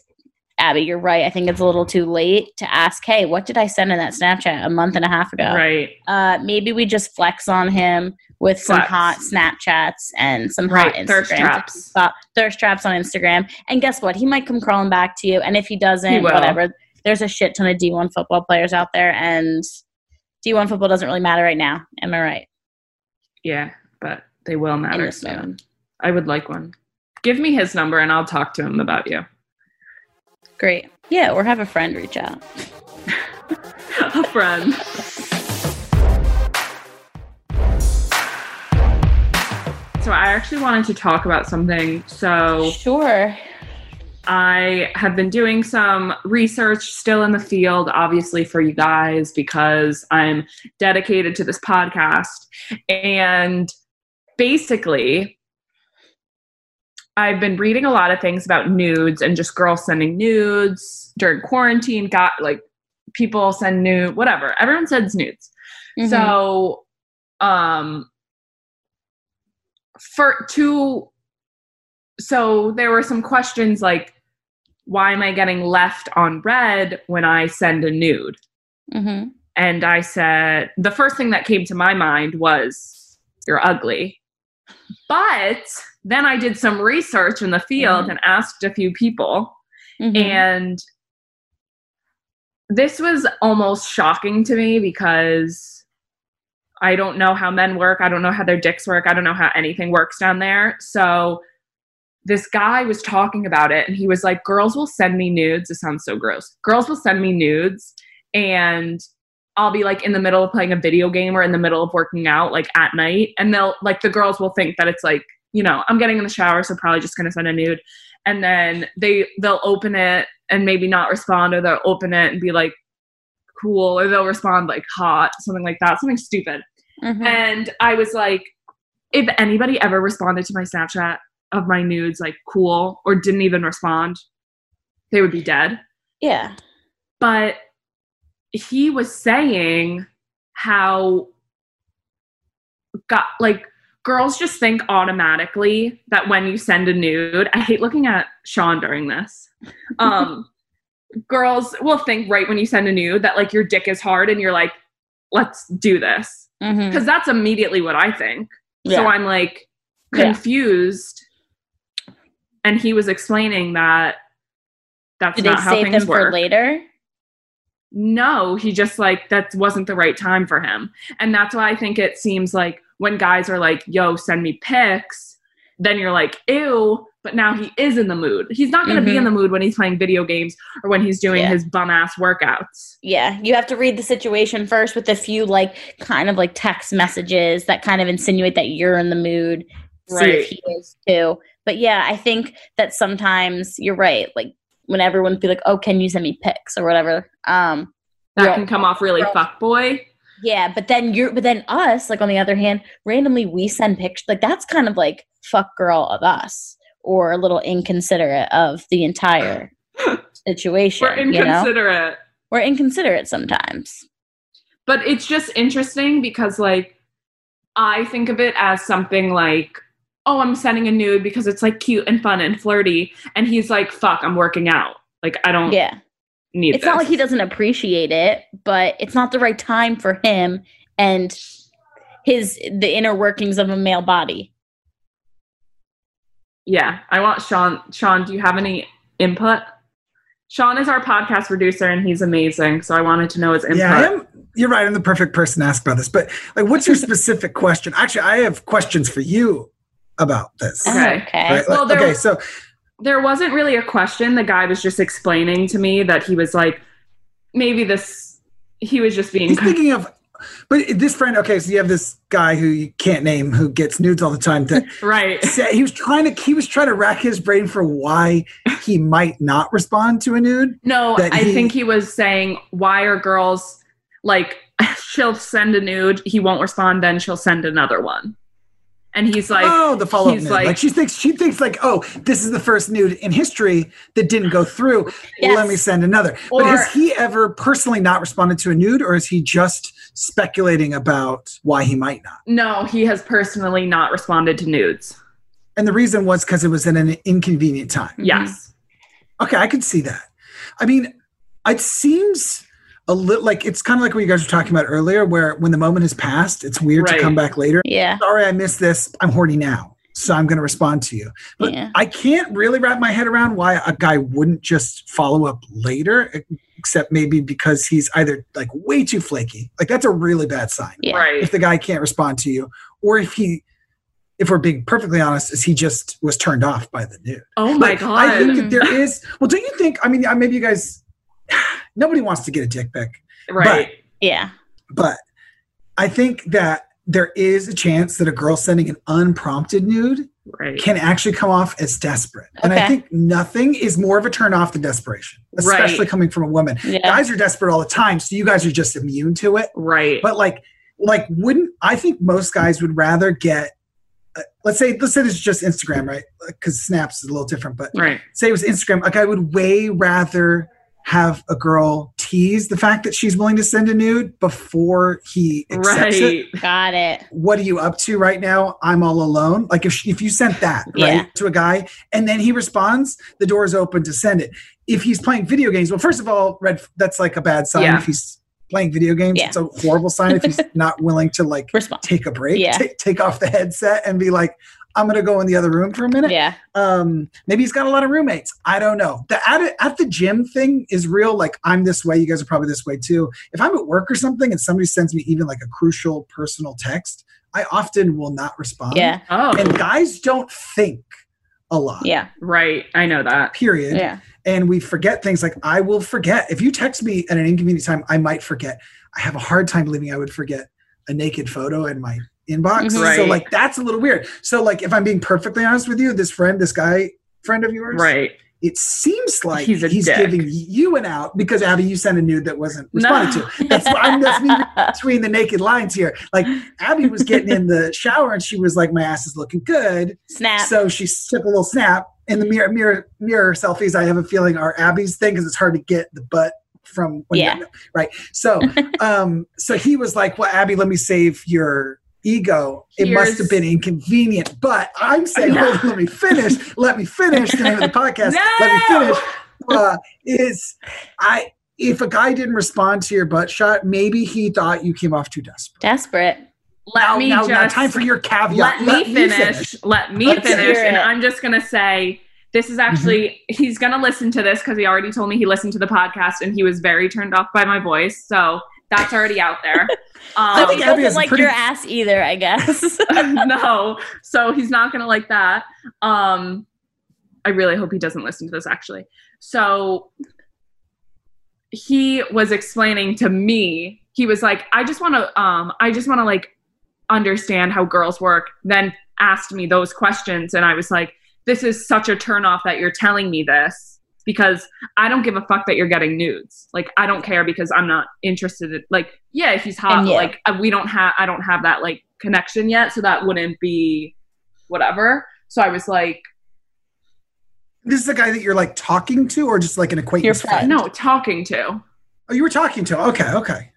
G: Abby. You're right. I think it's a little too late to ask. Hey, what did I send in that Snapchat a month and a half ago?
F: Right.
G: Uh, maybe we just flex on him with some hot Snapchats and some
F: Right.
G: hot
F: Thirst traps.
G: Thirst traps on Instagram. And guess what? He might come crawling back to you. And if he doesn't,
F: He
G: whatever. There's a shit ton of D1 football players out there, and D1 football doesn't really matter right now. Am I right?
F: Yeah, but they will matter soon. I would like one. Give me his number and I'll talk to him about you.
G: Great. Yeah, or have a friend reach out.
F: a friend. So I actually wanted to talk about something. So
G: Sure.
F: I have been doing some research still in the field, obviously, for you guys, because I'm dedicated to this podcast. And basically, I've been reading a lot of things about nudes and just girls sending nudes during quarantine, got like people send nude, whatever. Everyone sends nudes.
G: Mhm.
F: So, um, for two, so there were some questions like, why am I getting left on read when I send a nude?
G: Mhm.
F: And I said, the first thing that came to my mind was, you're ugly. But then I did some research in the field
G: Mhm.
F: and asked a few people.
G: Mhm.
F: And this was almost shocking to me because I don't know how men work. I don't know how their dicks work. I don't know how anything works down there. So this guy was talking about it and he was like, Girls will send me nudes. It sounds so gross. Girls will send me nudes and I'll be like in the middle of playing a video game or in the middle of working out, like at night. And they'll, like, the girls will think that it's like, you know, I'm getting in the shower, so probably just gonna send a nude. And then they, they'll open it and maybe not respond, or they'll open it and be like, cool, or they'll respond like hot, something like that, something stupid.
G: Mhm.
F: And I was like, if anybody ever responded to my Snapchat of my nudes, like cool, or didn't even respond, they would be dead.
G: yeah.
F: But he was saying how got like girls just think automatically that when you send a nude, I hate looking at Sean during this. Um girls will think right when you send a nude that like your dick is hard and you're like, let's do this because that's immediately what I think. So I'm like
G: Yeah.
F: confused. And he was explaining that that's
G: Did they
F: not how
G: save
F: things
G: them
F: work.
G: for later?
F: No, he just like that wasn't the right time for him. And that's why I think it seems like when guys are like, yo, send me pics, then you're like, ew, but now he is in the mood. He's not going to be
G: Mhm.
F: in the mood when he's playing video games or when he's doing
G: Yeah.
F: his bum ass workouts.
G: Yeah, you have to read the situation first with a few like kind of like text messages that kind of insinuate that you're in the mood. See
F: Right.
G: if he is too. But yeah, I think that sometimes you're right. Like when everyone be like, "Oh, can you send me pics or whatever?" Um,
F: That
G: Yeah.
F: can come off really
G: Girls-
F: fuckboy.
G: Yeah, but then you're, but then us, like on the other hand, randomly we send pictures. Like that's kind of like fuck girl of us, or a little inconsiderate of the entire situation.
F: We're
G: you know,
F: inconsiderate.
G: we're inconsiderate sometimes.
F: But it's just interesting because, like, I think of it as something like, oh, I'm sending a nude because it's like cute and fun and flirty. And he's like, fuck, I'm working out. Like, I don't
G: Yeah.
F: Need
G: it's not like he doesn't appreciate it, but it's not the right time for him and his the inner workings of a male body.
F: Yeah, I want Sean. Sean, do you have any input? Sean is our podcast producer and he's amazing. So I wanted to know his input.
H: Yeah, I am. You're right. I'm the perfect person to ask about this. But like, what's your specific question? Actually, I have questions for you about this.
F: Okay.
G: Okay.
H: Right?
F: Well,
H: Like,
F: there-
H: okay, so
F: there wasn't really a question. The guy was just explaining to me that he was like, maybe this, he was just being
H: he's thinking of, but this friend, okay, so you have this guy who you can't name who gets nudes all the time. That
F: Right.
H: he was trying to he was trying to rack his brain for why he might not respond to a nude.
F: No, I
H: he-
F: think he was saying, why are girls like, she'll send a nude, he won't respond, then she'll send another one. And he's like,
H: oh, the follow up
F: he's
H: nude. Like,
F: like-
H: she thinks she thinks like, oh, this is the first nude in history that didn't go through.
G: Yes.
H: Let me send another. but has he ever personally not responded to a nude, or is he just speculating about why he might not?
F: no, he has personally not responded to nudes.
H: And the reason was because it was in an inconvenient time.
F: Yes. Mm-hmm.
H: Okay, I can see that. I mean, it seems a little like it's kind of like what you guys were talking about earlier, where when the moment has passed, it's weird to come back later.
G: Yeah.
H: Sorry, I missed this. I'm horny now, so I'm going to respond to you. But
G: Yeah.
H: I can't really wrap my head around why a guy wouldn't just follow up later, except maybe because he's either like way too flaky. Like that's a really bad sign.
G: Yeah.
F: Right.
H: If the guy can't respond to you, or if he, if we're being perfectly honest, is he just was turned off by the nude?
F: Oh my
H: Like,
F: God.
H: I think that there is. Well, don't you think? I mean, maybe you guys. Nobody wants to get a dick pic,
F: right.
G: Yeah.
H: but I think that there is a chance that a girl sending an unprompted nude
F: right.
H: can actually come off as desperate. And I think nothing is more of a turn off than desperation, especially
F: Right.
H: coming from a woman.
G: Yeah.
H: Guys are desperate all the time, so you guys are just immune to it.
F: right.
H: But like, like, wouldn't I think most guys would rather get? Uh, let's say, let's say this is just Instagram, right? Because Snaps is a little different, but
F: right.
H: say it was Instagram, like I would way rather have a girl tease the fact that she's willing to send a nude before he accepts it.
G: Got it.
H: What are you up to right now? I'm all alone. Like if she, if you sent that right
G: Yeah.
H: to a guy and then he responds, the door is open to send it. If he's playing video games, well, first of all, red that's like a bad sign.
F: Yeah.
H: If he's playing video games,
G: Yeah.
H: it's a horrible sign. if he's not willing to like
G: Respond.
H: take a break,
G: Yeah.
H: take, take off the headset and be like, I'm gonna go in the other room for a minute
G: Yeah.
H: um maybe he's got a lot of roommates i don't know the at, it- at the gym thing is real like i'm this way you guys are probably this way too if i'm at work or something and somebody sends me even like a crucial personal text i often will not respond
G: Yeah.
F: Oh,
H: and guys don't think a lot
G: Yeah.
F: right. I know that.
H: period
G: Yeah.
H: and we forget things like i will forget if you text me at an inconvenient time i might forget i have a hard time believing i would forget a naked photo in my inbox
G: Mhm.
H: so like that's a little weird so like if i'm being perfectly honest with you this friend this guy friend of yours
F: Right.
H: it seems like
F: He's
H: he's, giving you an out because Abby, you sent a nude that wasn't responded
F: No.
H: to. That's I'm that's me between the naked lines here. Like Abby was getting in the shower and she was like, "My ass is looking good,"
G: Snap.
H: so she took a little snap. And the mirror mirror mirror selfies, I have a feeling are Abby's thing because it's hard to get the butt from when
G: Yeah.
H: you're right. So, um, so he was like, "Well, Abby, let me save your." Ego, it must have been inconvenient, but I'm saying,
F: No.
H: hold on, let me finish. Let me finish the name of the podcast.
F: No!
H: Let me finish uh, is I if a guy didn't respond to your butt shot, maybe he thought you came off too desperate.
G: Desperate.
F: Let
H: now,
F: me
H: now,
F: just
H: now time for your caveat.
F: let, me, finish. Let me
G: Let's
F: finish. And. I'm just gonna say this is actually he's gonna listen to this because he already told me he listened to the podcast and he was very turned off by my voice. So that's already out there.
G: So
F: Um,
G: he doesn't
H: has
G: like
H: pretty-
G: your ass either, I guess.
F: no, so he's not gonna like that. Um, I really hope he doesn't listen to this actually. So he was explaining to me, he was like, I just want to, um, I just want to like understand how girls work. Then asked me those questions, and I was like, this is such a turnoff that you're telling me this because I don't give a fuck that you're getting nudes. Like I don't care because I'm not interested in like yeah, if he's hot. But,
G: yeah.
F: Like we don't have I don't have that like connection yet, so that wouldn't be whatever. So I was like,
H: This is the guy that you're like talking to, or just like an acquaintance
G: Your friend.
F: no, talking to.
H: Oh, you were talking to. Okay, okay.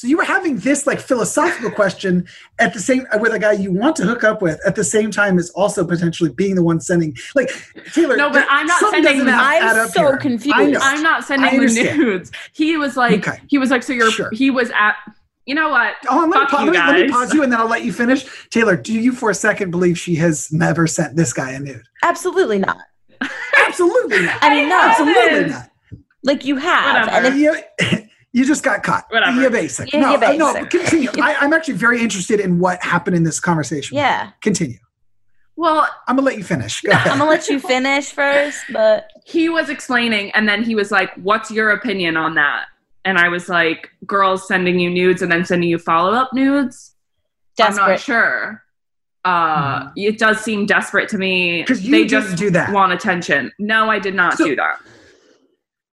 H: So you were having this like philosophical question at the same with a guy you want to hook up with at the same time as also potentially being the one sending. Like Taylor.
F: No, but I'm not sending
H: doesn't
F: them.
G: I'm so
H: here.
G: confused.
H: I know.
F: I'm not sending the nudes. He was like,
H: Okay.
F: he was like, so you're.
H: Sure.
F: He was at. You know what?
H: Oh, let me,
F: Fuck
H: pa-
F: you
H: let, me, let me pause you and then I'll let you finish. Taylor, do you for a second believe she has never sent this guy a nude?
G: Absolutely not.
H: Absolutely not.
G: I mean, no.
H: Absolutely not.
G: Like you have.
F: Whatever.
G: And if,
H: You, you just got caught.
F: Whatever.
H: You're basic.
G: Yeah,
H: no,
G: you're
H: uh, no, continue. I, I'm actually very interested in what happened in this conversation.
G: yeah.
H: Continue.
F: Well,
H: I'm gonna let you finish. Go ahead.
G: I'm gonna let you finish first, but
F: he was explaining, and then he was like, "What's your opinion on that?" and I was like, girls sending you nudes and then sending you follow up nudes. I'm not sure. Uh, it does seem desperate to me.
H: 'Cause you
F: they
H: didn't
F: just
H: do that.
F: want attention. No, I did not
H: So-
F: do that.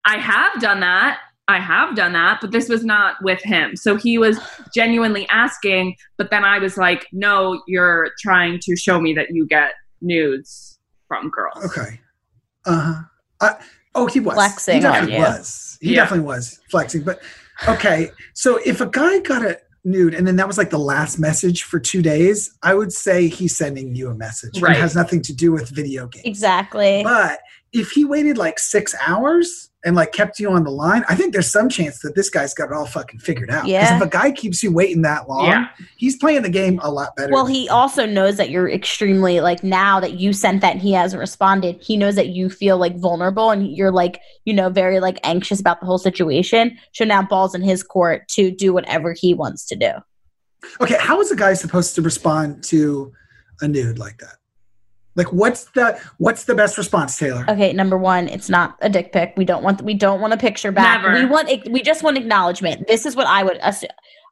F: I have done that. I have done that, but this was not with him. So he was genuinely asking, but then I was like, no, you're trying to show me that you get nudes from girls.
H: Okay. Uh huh. Oh, he was
G: Flexing
H: He definitely
G: on you.
H: was. He
F: Yeah.
H: definitely was flexing. But okay, so if a guy got a nude and then that was like the last message for two days, I would say he's sending you a message.
F: Right.
H: It has nothing to do with video games.
G: Exactly.
H: But if he waited like six hours and like kept you on the line, I think there's some chance that this guy's got it all fucking figured out. 'Cause
G: Yeah.
H: if a guy keeps you waiting that long,
F: Yeah.
H: he's playing the game a lot better.
G: Well, he
H: you.
G: also knows that you're extremely like now that you sent that and he hasn't responded. He knows that you feel like vulnerable and you're like, you know, very like anxious about the whole situation. So now balls in his court to do whatever he wants to do.
H: Okay, how is a guy supposed to respond to a nude like that? Like, what's the what's the best response, Taylor?
G: Okay, number one, it's not a dick pic. We don't want we don't want a picture back.
F: Never.
G: We want we just want acknowledgement. This is what I would assu-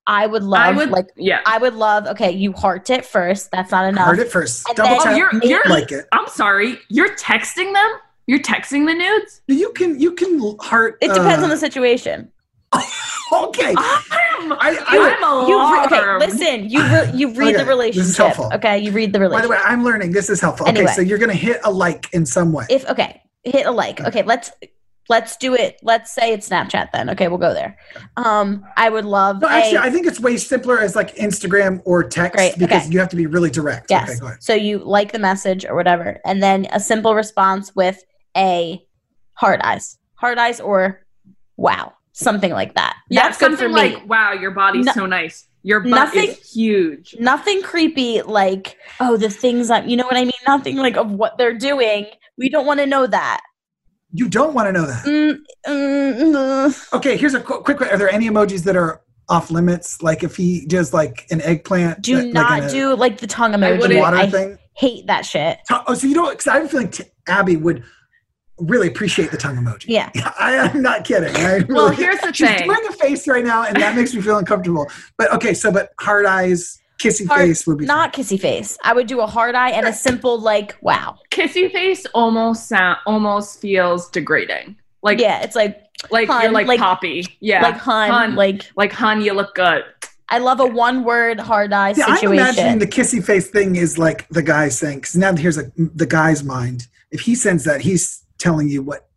G: I would love
F: I would
G: like
F: yeah.
G: I would love. Okay, you heart it first. That's not enough.
H: Heard it first.
G: And
H: Double
G: then-
F: Oh,
H: tap.
F: you're- you're-
H: like it.
F: I'm sorry. You're texting them? You're texting the nudes?
H: You can you can heart.
G: It depends
H: uh,
G: on the situation.
H: Okay.
F: I'm,
H: I- I-
F: I'm
G: You re- okay, listen. You re- you read
H: Okay,
G: the relationship.
H: this is helpful.
G: Okay, you read the relationship.
H: By the way, I'm learning. This is helpful. Okay, so you're gonna hit a like in some way.
G: if okay, hit a like. Okay, let's let's do it. Let's say it's Snapchat then. Okay, we'll go there. Um, I would love.
H: no, actually,
G: a-
H: I think it's way simpler as like Instagram or text
G: Great,
H: because
G: okay.
H: you have to be really direct.
G: Yes.
H: Okay, go ahead.
G: So you like the message or whatever, and then a simple response with a heart eyes, heart eyes, or wow, something like that.
F: Yeah,
G: That's good for
F: something
G: me.
F: like, wow, your body's
G: No-
F: so nice. Your butt
G: Nothing-
F: is huge.
G: Nothing creepy like oh the things that you know what I mean. Nothing like of what they're doing. We don't want to know that.
H: You don't want to know that.
G: Mm, mm, mm.
H: Okay, here's a qu- quick. Are there any emojis that are off limits? Like if he does like an eggplant,
G: Do
H: that- like
G: not
H: in a-
G: do like the tongue emoji.
F: wouldn't-
H: water
G: I
H: thing.
G: hate that shit.
H: Oh, so you don't? Because I have a feeling t- Abby would really appreciate the tongue emoji.
G: Yeah.
H: I am not kidding. I really,
F: Well, here's the
H: she's
F: thing.
H: doing a face right now, and that makes me feel uncomfortable. But okay, so but hard eyes, kissy
G: Heart-
H: face would be
G: Not kissy face. I would do a hard eye and a simple like wow.
F: Kissy face almost sound almost feels degrading. Like
G: yeah, it's like
F: like
G: hun,
F: you're like,
G: like-
F: poppy. Yeah.
G: like hun,
F: hun.
G: like
F: like hun, you look good.
G: I love a one word hard eye
H: Yeah, I'm imagining
G: situation.
H: the kissy face thing is like the guy saying, because now here's a, the guy's mind. If he sends that, he's telling you what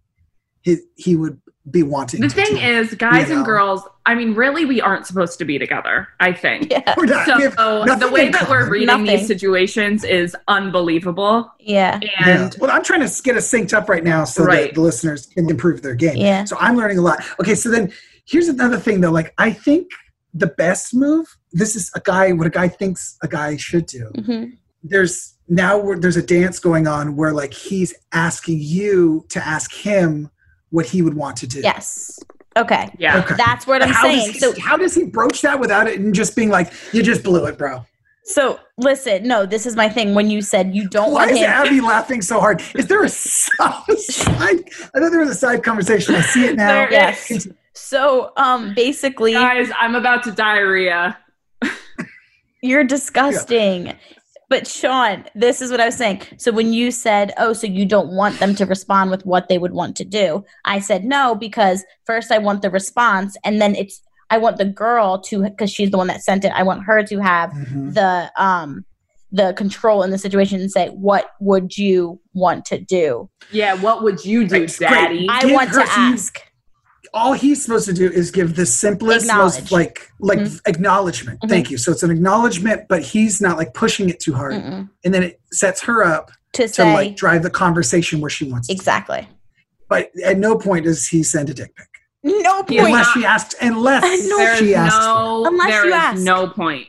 H: he, he would be wanting.
F: The
H: to
F: thing
H: do.
F: is, guys
H: You know.
F: and girls, I mean, really, we aren't supposed to be together, I think.
G: yeah,
H: We're not-
F: So
H: nothing
F: the way
H: in
F: that we're reading
G: Nothing.
F: these situations is unbelievable.
G: yeah,
H: Yeah.
F: And
H: well, I'm trying to get us synced up right now so that the listeners can improve their game.
G: Yeah.
H: So I'm learning a lot. Okay, so then here's another thing though. Like I think the best move. This is a guy. What a guy thinks a guy should do.
G: Mhm.
H: There's now where there's a dance going on where like he's asking you to ask him what he would want to do.
G: yes. Okay,
F: yeah.
H: Okay.
G: that's what I'm
H: how
G: saying.
H: Does
G: So
H: he, how does he broach that without it and just being like, "You just blew it, bro"?
G: so listen. No, this is my thing. When you said you don't
H: Why
G: want
H: is
G: him,
H: Abby laughing so hard? Is there a side? I thought there was a side conversation. I see it now.
F: There
G: Yes.
F: is.
G: so um, basically,
F: Guys, I'm about to diarrhea.
G: You're disgusting. But Sean, this is what I was saying. So when you said, "Oh, so you don't want them to respond with what they would want to do," I said no because first I want the response, and then it's I want the girl to because she's the one that sent it. I want her to have
H: Mhm.
G: the um the control in the situation and say, "What would you want to do?"
F: Yeah, what would you do,
H: Right, great.
F: daddy?
G: I
H: Give
G: want to
H: so you-
G: ask.
H: All he's supposed to do is give the simplest, most like like
G: Mhm.
H: acknowledgement.
G: Mhm.
H: Thank you. So it's an acknowledgement, but he's not like pushing it too hard,
G: Mm-mm.
H: and then it sets her up
G: To
H: to
G: say
H: like drive the conversation where she wants. to.
G: exactly.
H: But at no point does he send a dick pic
G: No point.
H: unless
F: not-
H: she asks. Unless
G: No.
H: She asks.
F: no,
G: Unless
F: there
G: you
F: is
G: ask.
F: no point.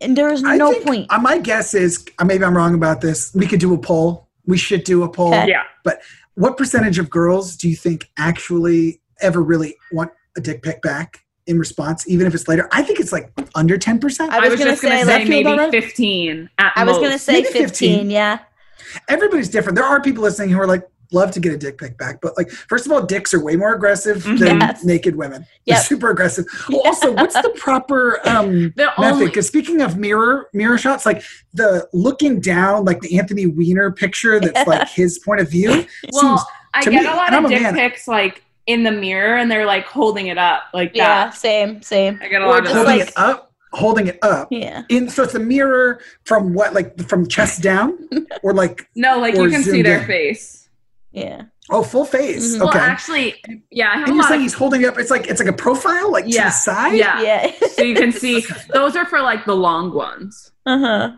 G: and there is
H: I
G: no
H: think-
G: point.
H: uh, my guess is uh, maybe I'm wrong about this. We could do a poll. We should do a poll.
G: Okay.
F: Yeah.
H: But what percentage of girls do you think actually ever really want a dick pic back in response, even if it's later? I think it's like under 10%.
G: I
F: I
G: was
F: was,
G: gonna
F: just going
G: say,
F: to
G: like,
F: say maybe
H: right?
F: 15 at
G: I was gonna say 15,
H: 15.
G: yeah.
H: Everybody's different. There are people listening who are like, love to get a dick pic back. But like, first of all, dicks are way more aggressive
F: Mhm.
H: than
G: Yes.
H: naked women. They're super aggressive.
G: Yeah.
H: Also, what's the proper um,
F: The
H: method?
F: only
H: Because speaking of mirror mirror shots, like the looking down, like the Anthony Weiner picture, that's like his point of view.
F: well,
H: seems
F: I
H: to
F: get
H: me-
F: a lot
H: I'm
F: of dick
H: man.
F: pics like in the mirror, and they're like holding it up like
G: Yeah,
F: that.
G: same, same.
F: I get a
G: Or
F: lot of
H: holding
G: like
H: it up, holding it up.
G: yeah.
H: In so it's a mirror from what, like from chest down, or like
F: No, like you can see their
H: in.
F: face.
G: Yeah.
H: oh full face.
G: Mhm.
F: Well, actually, yeah, I have
H: and
F: a
H: you're
F: lot.
H: saying
F: Of,
H: he's holding it up. It's like it's like a profile, like to
F: Yeah.
H: the side.
F: yeah,
G: Yeah.
F: so you can see those are for like the long ones.
G: uh-huh.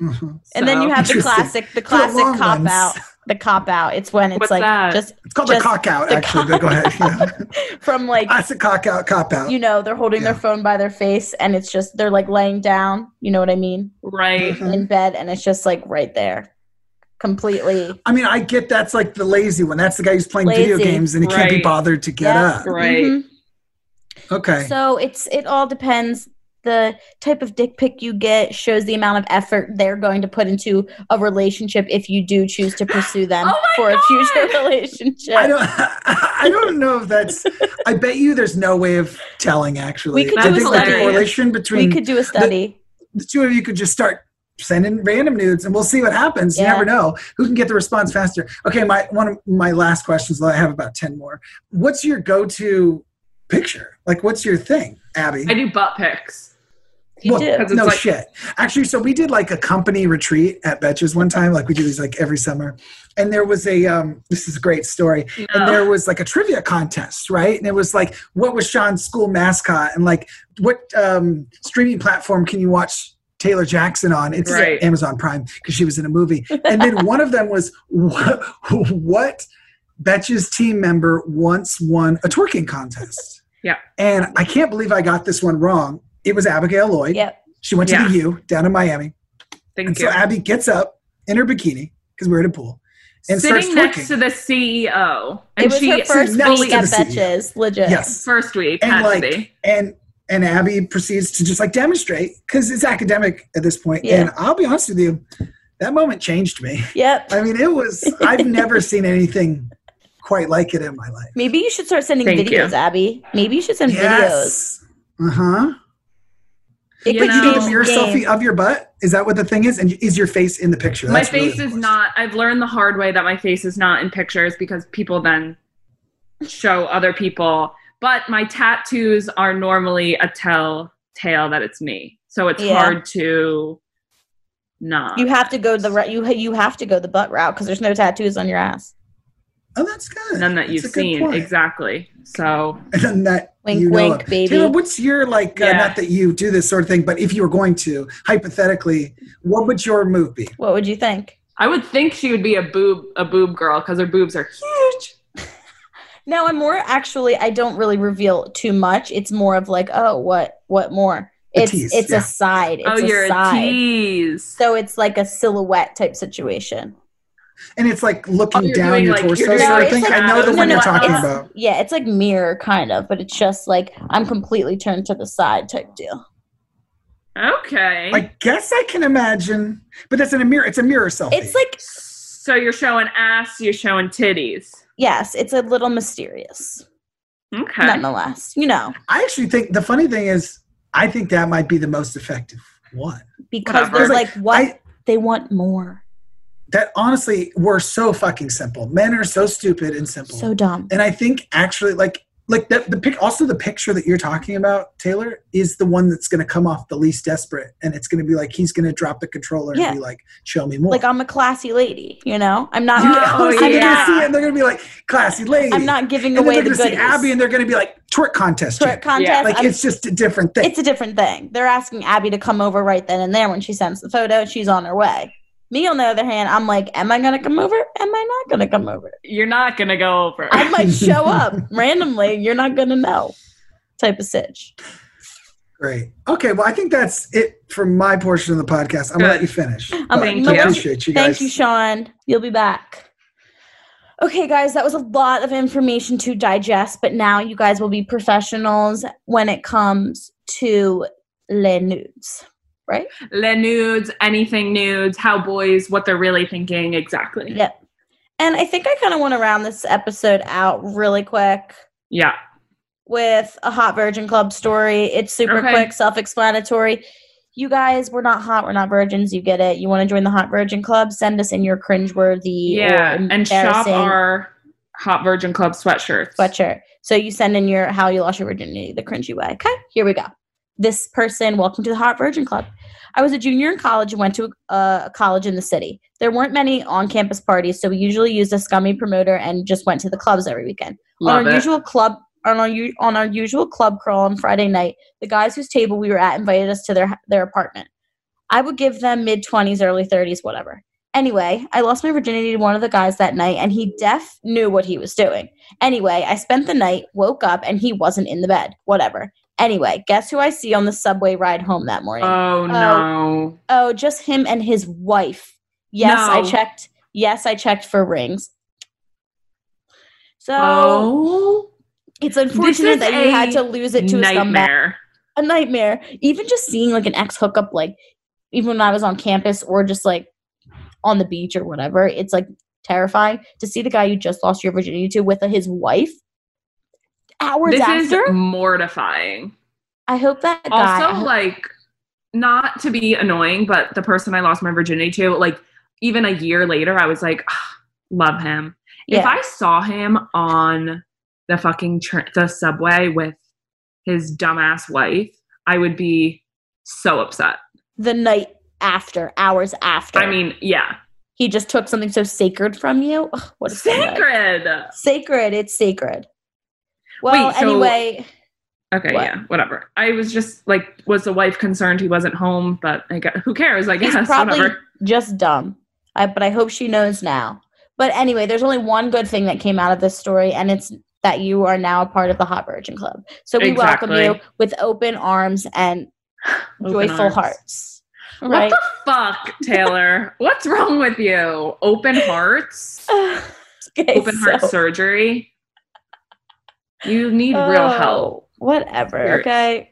H: Mhm.
G: And then you have the classic the
H: For the
G: classic cop
H: ones.
G: out. The cop out. It's when it's
F: What's
G: like
F: that?
G: just
H: It's called
G: Just
H: the cock out,
G: the
H: actually.
G: cock-
H: go ahead. Yeah.
G: from like
H: Classic cock out, cop out.
G: you know, they're holding their phone by their face and it's just they're like laying down, you know what I mean?
F: Right.
H: Mhm.
G: In bed and it's just like right there. Completely.
H: I mean, I get that's like the lazy one. That's the guy who's playing video games and he can't be bothered to get
G: Yeah.
H: up.
F: Right.
G: Mhm.
H: Okay.
G: So it's it all depends. The type of dick pic you get shows the amount of effort they're going to put into a relationship if you do choose to pursue them
F: Oh my
G: for a future relationship.
H: I don't. I don't know if that's. I bet you there's no way of telling. Actually,
G: We could
H: I
F: do a
H: think like the
F: study.
G: we could do a study.
H: the two of you could just start sending random nudes and we'll see what happens. You never know who can get the response faster. Okay, my one of my last questions. I have about ten more. What's your go-to picture? Like, what's your thing, Abby?
F: I do butt pics.
G: You
H: Well,
F: it's
H: no
F: like-
H: shit. Actually, so we did like a company retreat at Betches one time. Like we do these like every summer, and there was a um, this is a great story. And there was like a trivia contest, right? And it was like, what was Sean's school mascot, and like what um, streaming platform can you watch Taylor Jackson on? It's
F: Right.
H: Amazon Prime because she was in a movie. And then one of them was what, what Betches team member once won a twerking contest.
F: Yeah.
H: And I can't believe I got this one wrong. It was Abigail Lloyd.
G: Yep.
H: She went to
F: Yeah.
H: the U down in Miami.
F: Thank
H: And
F: you.
H: so Abby gets up in her bikini because we're at a pool and
F: Sitting
H: starts
F: next
H: twerking.
F: to the CEO, and
G: It was
F: she
G: her first
H: next
G: week
H: to
G: at
H: the
G: Betches, legit.
H: yes.
F: first week
H: And like and and Abby proceeds to just like demonstrate because it's academic at this point.
G: Yeah.
H: And I'll be honest with you, that moment changed me.
G: Yep.
H: I mean, it was I've never seen anything quite like it in my life.
G: Maybe you should start sending
F: Thank you.
G: videos, Abby. Maybe you should send videos.
H: Uh-huh.
G: It
F: You
G: could
H: But you
F: know-
H: did a mirror
G: the
H: selfie of your butt? Is that what the thing is? And is your face in the picture?
F: My
H: That's really
F: face
H: the
F: is not. I've learned the hard way that my face is not in pictures because people then show other people. But my tattoos are normally a tell tale that it's me, so it's
G: Yeah.
F: hard to not.
G: You have to go the right. You you have to go the butt route because there's no tattoos on your ass.
H: Oh, that's good.
F: none that
H: That's
F: you've seen exactly. So
H: And then that
G: Wink,
H: you know
G: wink, baby.
H: Taylor, what's your like? Uh,
F: Yeah.
H: not that you do this sort of thing, but if you were going to, hypothetically, what would your move be?
G: What would you think?
F: I would think she would be a boob a boob girl because her boobs are huge.
G: No, I'm more actually. I don't really reveal too much. It's more of like, oh, what, what more?
H: A
G: It's
H: tease,
G: it's
H: yeah.
G: a side. It's
F: oh,
G: a
F: you're
G: side.
F: a tease.
G: So it's like a silhouette type situation.
H: And it's like looking
F: Oh,
H: down
F: doing,
H: your
F: like-
H: torso
F: you're
H: sort
G: doing,
H: of thing.
G: like,
H: I know the
F: no,
H: one
F: no,
H: you're talking about.
G: Yeah, it's like mirror kind of, but it's just like I'm completely turned to the side type deal.
F: Okay.
H: I guess I can imagine, but that's in a mirror. It's a mirror selfie.
G: It's like
F: so you're showing ass, you're showing titties.
G: yes, it's a little mysterious,
F: Okay.
G: nonetheless. You know,
H: I actually think the funny thing is, I think that might be the most effective one.
G: because
F: Whatever.
G: they're like, what
H: I-
G: they want more.
H: That honestly, we're so fucking simple. Men are so stupid and simple.
G: So dumb.
H: and I think actually, like, like the, the pic, also the picture that you're talking about, Taylor, is the one that's going to come off the least desperate, and it's going to be like he's going to drop the controller
G: Yeah.
H: and be like, "Show me more."
G: Like I'm a classy lady. You know, I'm not.
F: Oh,
H: honestly, they're
F: yeah.
H: gonna see it and they're gonna be like, "Classy lady."
G: I'm not giving
H: and then
G: away
H: they're
G: the
H: gonna see
G: goodies.
H: Abby, and they're gonna be like, "Twerk contest."
G: Twerk
H: chick."
G: contest.
H: Like
G: I'm-
H: it's just a different thing.
G: it's a different thing. They're asking Abby to come over right then and there when she sends the photo. She's on her way. Me, on the other hand, I'm like, am I gonna come over? Am I not gonna come over?
F: You're not gonna go over.
G: I might show up randomly. You're not gonna know. Type of sitch.
H: Great. Okay. Well, I think that's it for my portion of the podcast. I'm gonna let you finish.
G: Um,
H: but
F: Thank
H: I
F: you.
H: appreciate you guys.
G: Thank you, Sean. You'll be back. Okay, guys, that was a lot of information to digest, but now you guys will be professionals when it comes to le nudes, right?
F: Le nudes, anything nudes, how boys, what they're really thinking exactly.
G: Yep. And I think I kind of want to round this episode out really quick
F: Yeah.
G: with a hot virgin club story. It's super
F: Okay.
G: quick, self-explanatory. You guys, we're not hot, we're not virgins. You get it. You want to join the hot virgin club? Send us in your cringeworthy
F: Yeah. And shop our Hot Virgin Club sweatshirts.
G: sweatshirt. So you send in your how you lost your virginity the cringy way. Okay, here we go. This person, welcome to the Hot Virgin Club. I was a junior in college and went to a, a college in the city. There weren't many on-campus parties, so we usually used a scummy promoter and just went to the clubs every weekend.
F: Love
G: on our
F: it.
G: usual club on our on our usual club crawl on Friday night, the guys whose table we were at invited us to their their apartment. I would give them mid twenties, early thirties, whatever. Anyway, I lost my virginity to one of the guys that night, and he def knew what he was doing. Anyway, I spent the night, woke up, and he wasn't in the bed. Whatever. Anyway, guess who I see on the subway ride home that morning?
F: Oh, oh no.
G: oh, just him and his wife. Yes, I checked. Yes, I checked for rings. So
F: Oh.
G: it's unfortunate that you had to lose it to a scumbag.
F: nightmare.
G: A nightmare. Even just seeing like an ex hookup, like even when I was on campus or just like on the beach or whatever, it's like terrifying to see the guy you just lost your virginity to with his wife. Hours
F: This
G: after,
F: is mortifying.
G: I hope that guy.
F: also like not to be annoying but the person i lost my virginity to like even a year later i was like "Ah, love him if i saw him on the fucking tr- the subway with his dumbass wife i would be so upset
G: the night after, hours after.
F: i mean yeah
G: he just took something so sacred from you. Ugh, what
F: sacred
G: Sacred. It's sacred. Well,
F: Wait, so-
G: anyway,
F: okay
G: What?
F: yeah whatever i was just like was the wife concerned he wasn't home but i guess who cares i
G: he's
F: guess
G: probably
F: whatever
G: just dumb. I, but I hope she knows now. But anyway, there's only one good thing that came out of this story, and it's that you are now a part of the Hot Virgin Club. So we welcome you with open arms and
F: Open
G: joyful
F: arms.
G: hearts.
F: What the fuck, Taylor? What's wrong with you? Open hearts?
G: Okay,
F: Open heart surgery? You need real
G: Oh,
F: help.
G: Whatever.
F: Yours.
G: Okay.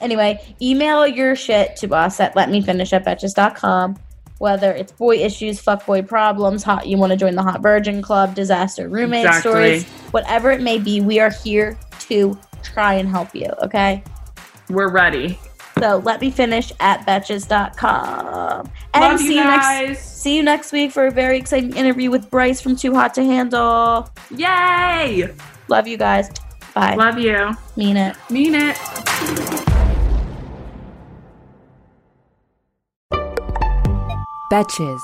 G: Anyway, email your shit to us at letmefinish at betches.com. Whether it's boy issues, fuck boy problems, hot you want to join the hot virgin club, disaster roommate
F: Exactly.
G: stories, whatever it may be, we are here to try and help you. Okay.
F: We're ready.
G: So let me finish at betches.com. And
F: Love
G: see
F: you
G: you next
F: guys.
G: see you next week for a very exciting interview with Bryce from Too Hot to Handle.
F: Yay!
G: Love you guys. Bye.
F: Love you.
G: Mean it.
F: Mean it.
A: Betches.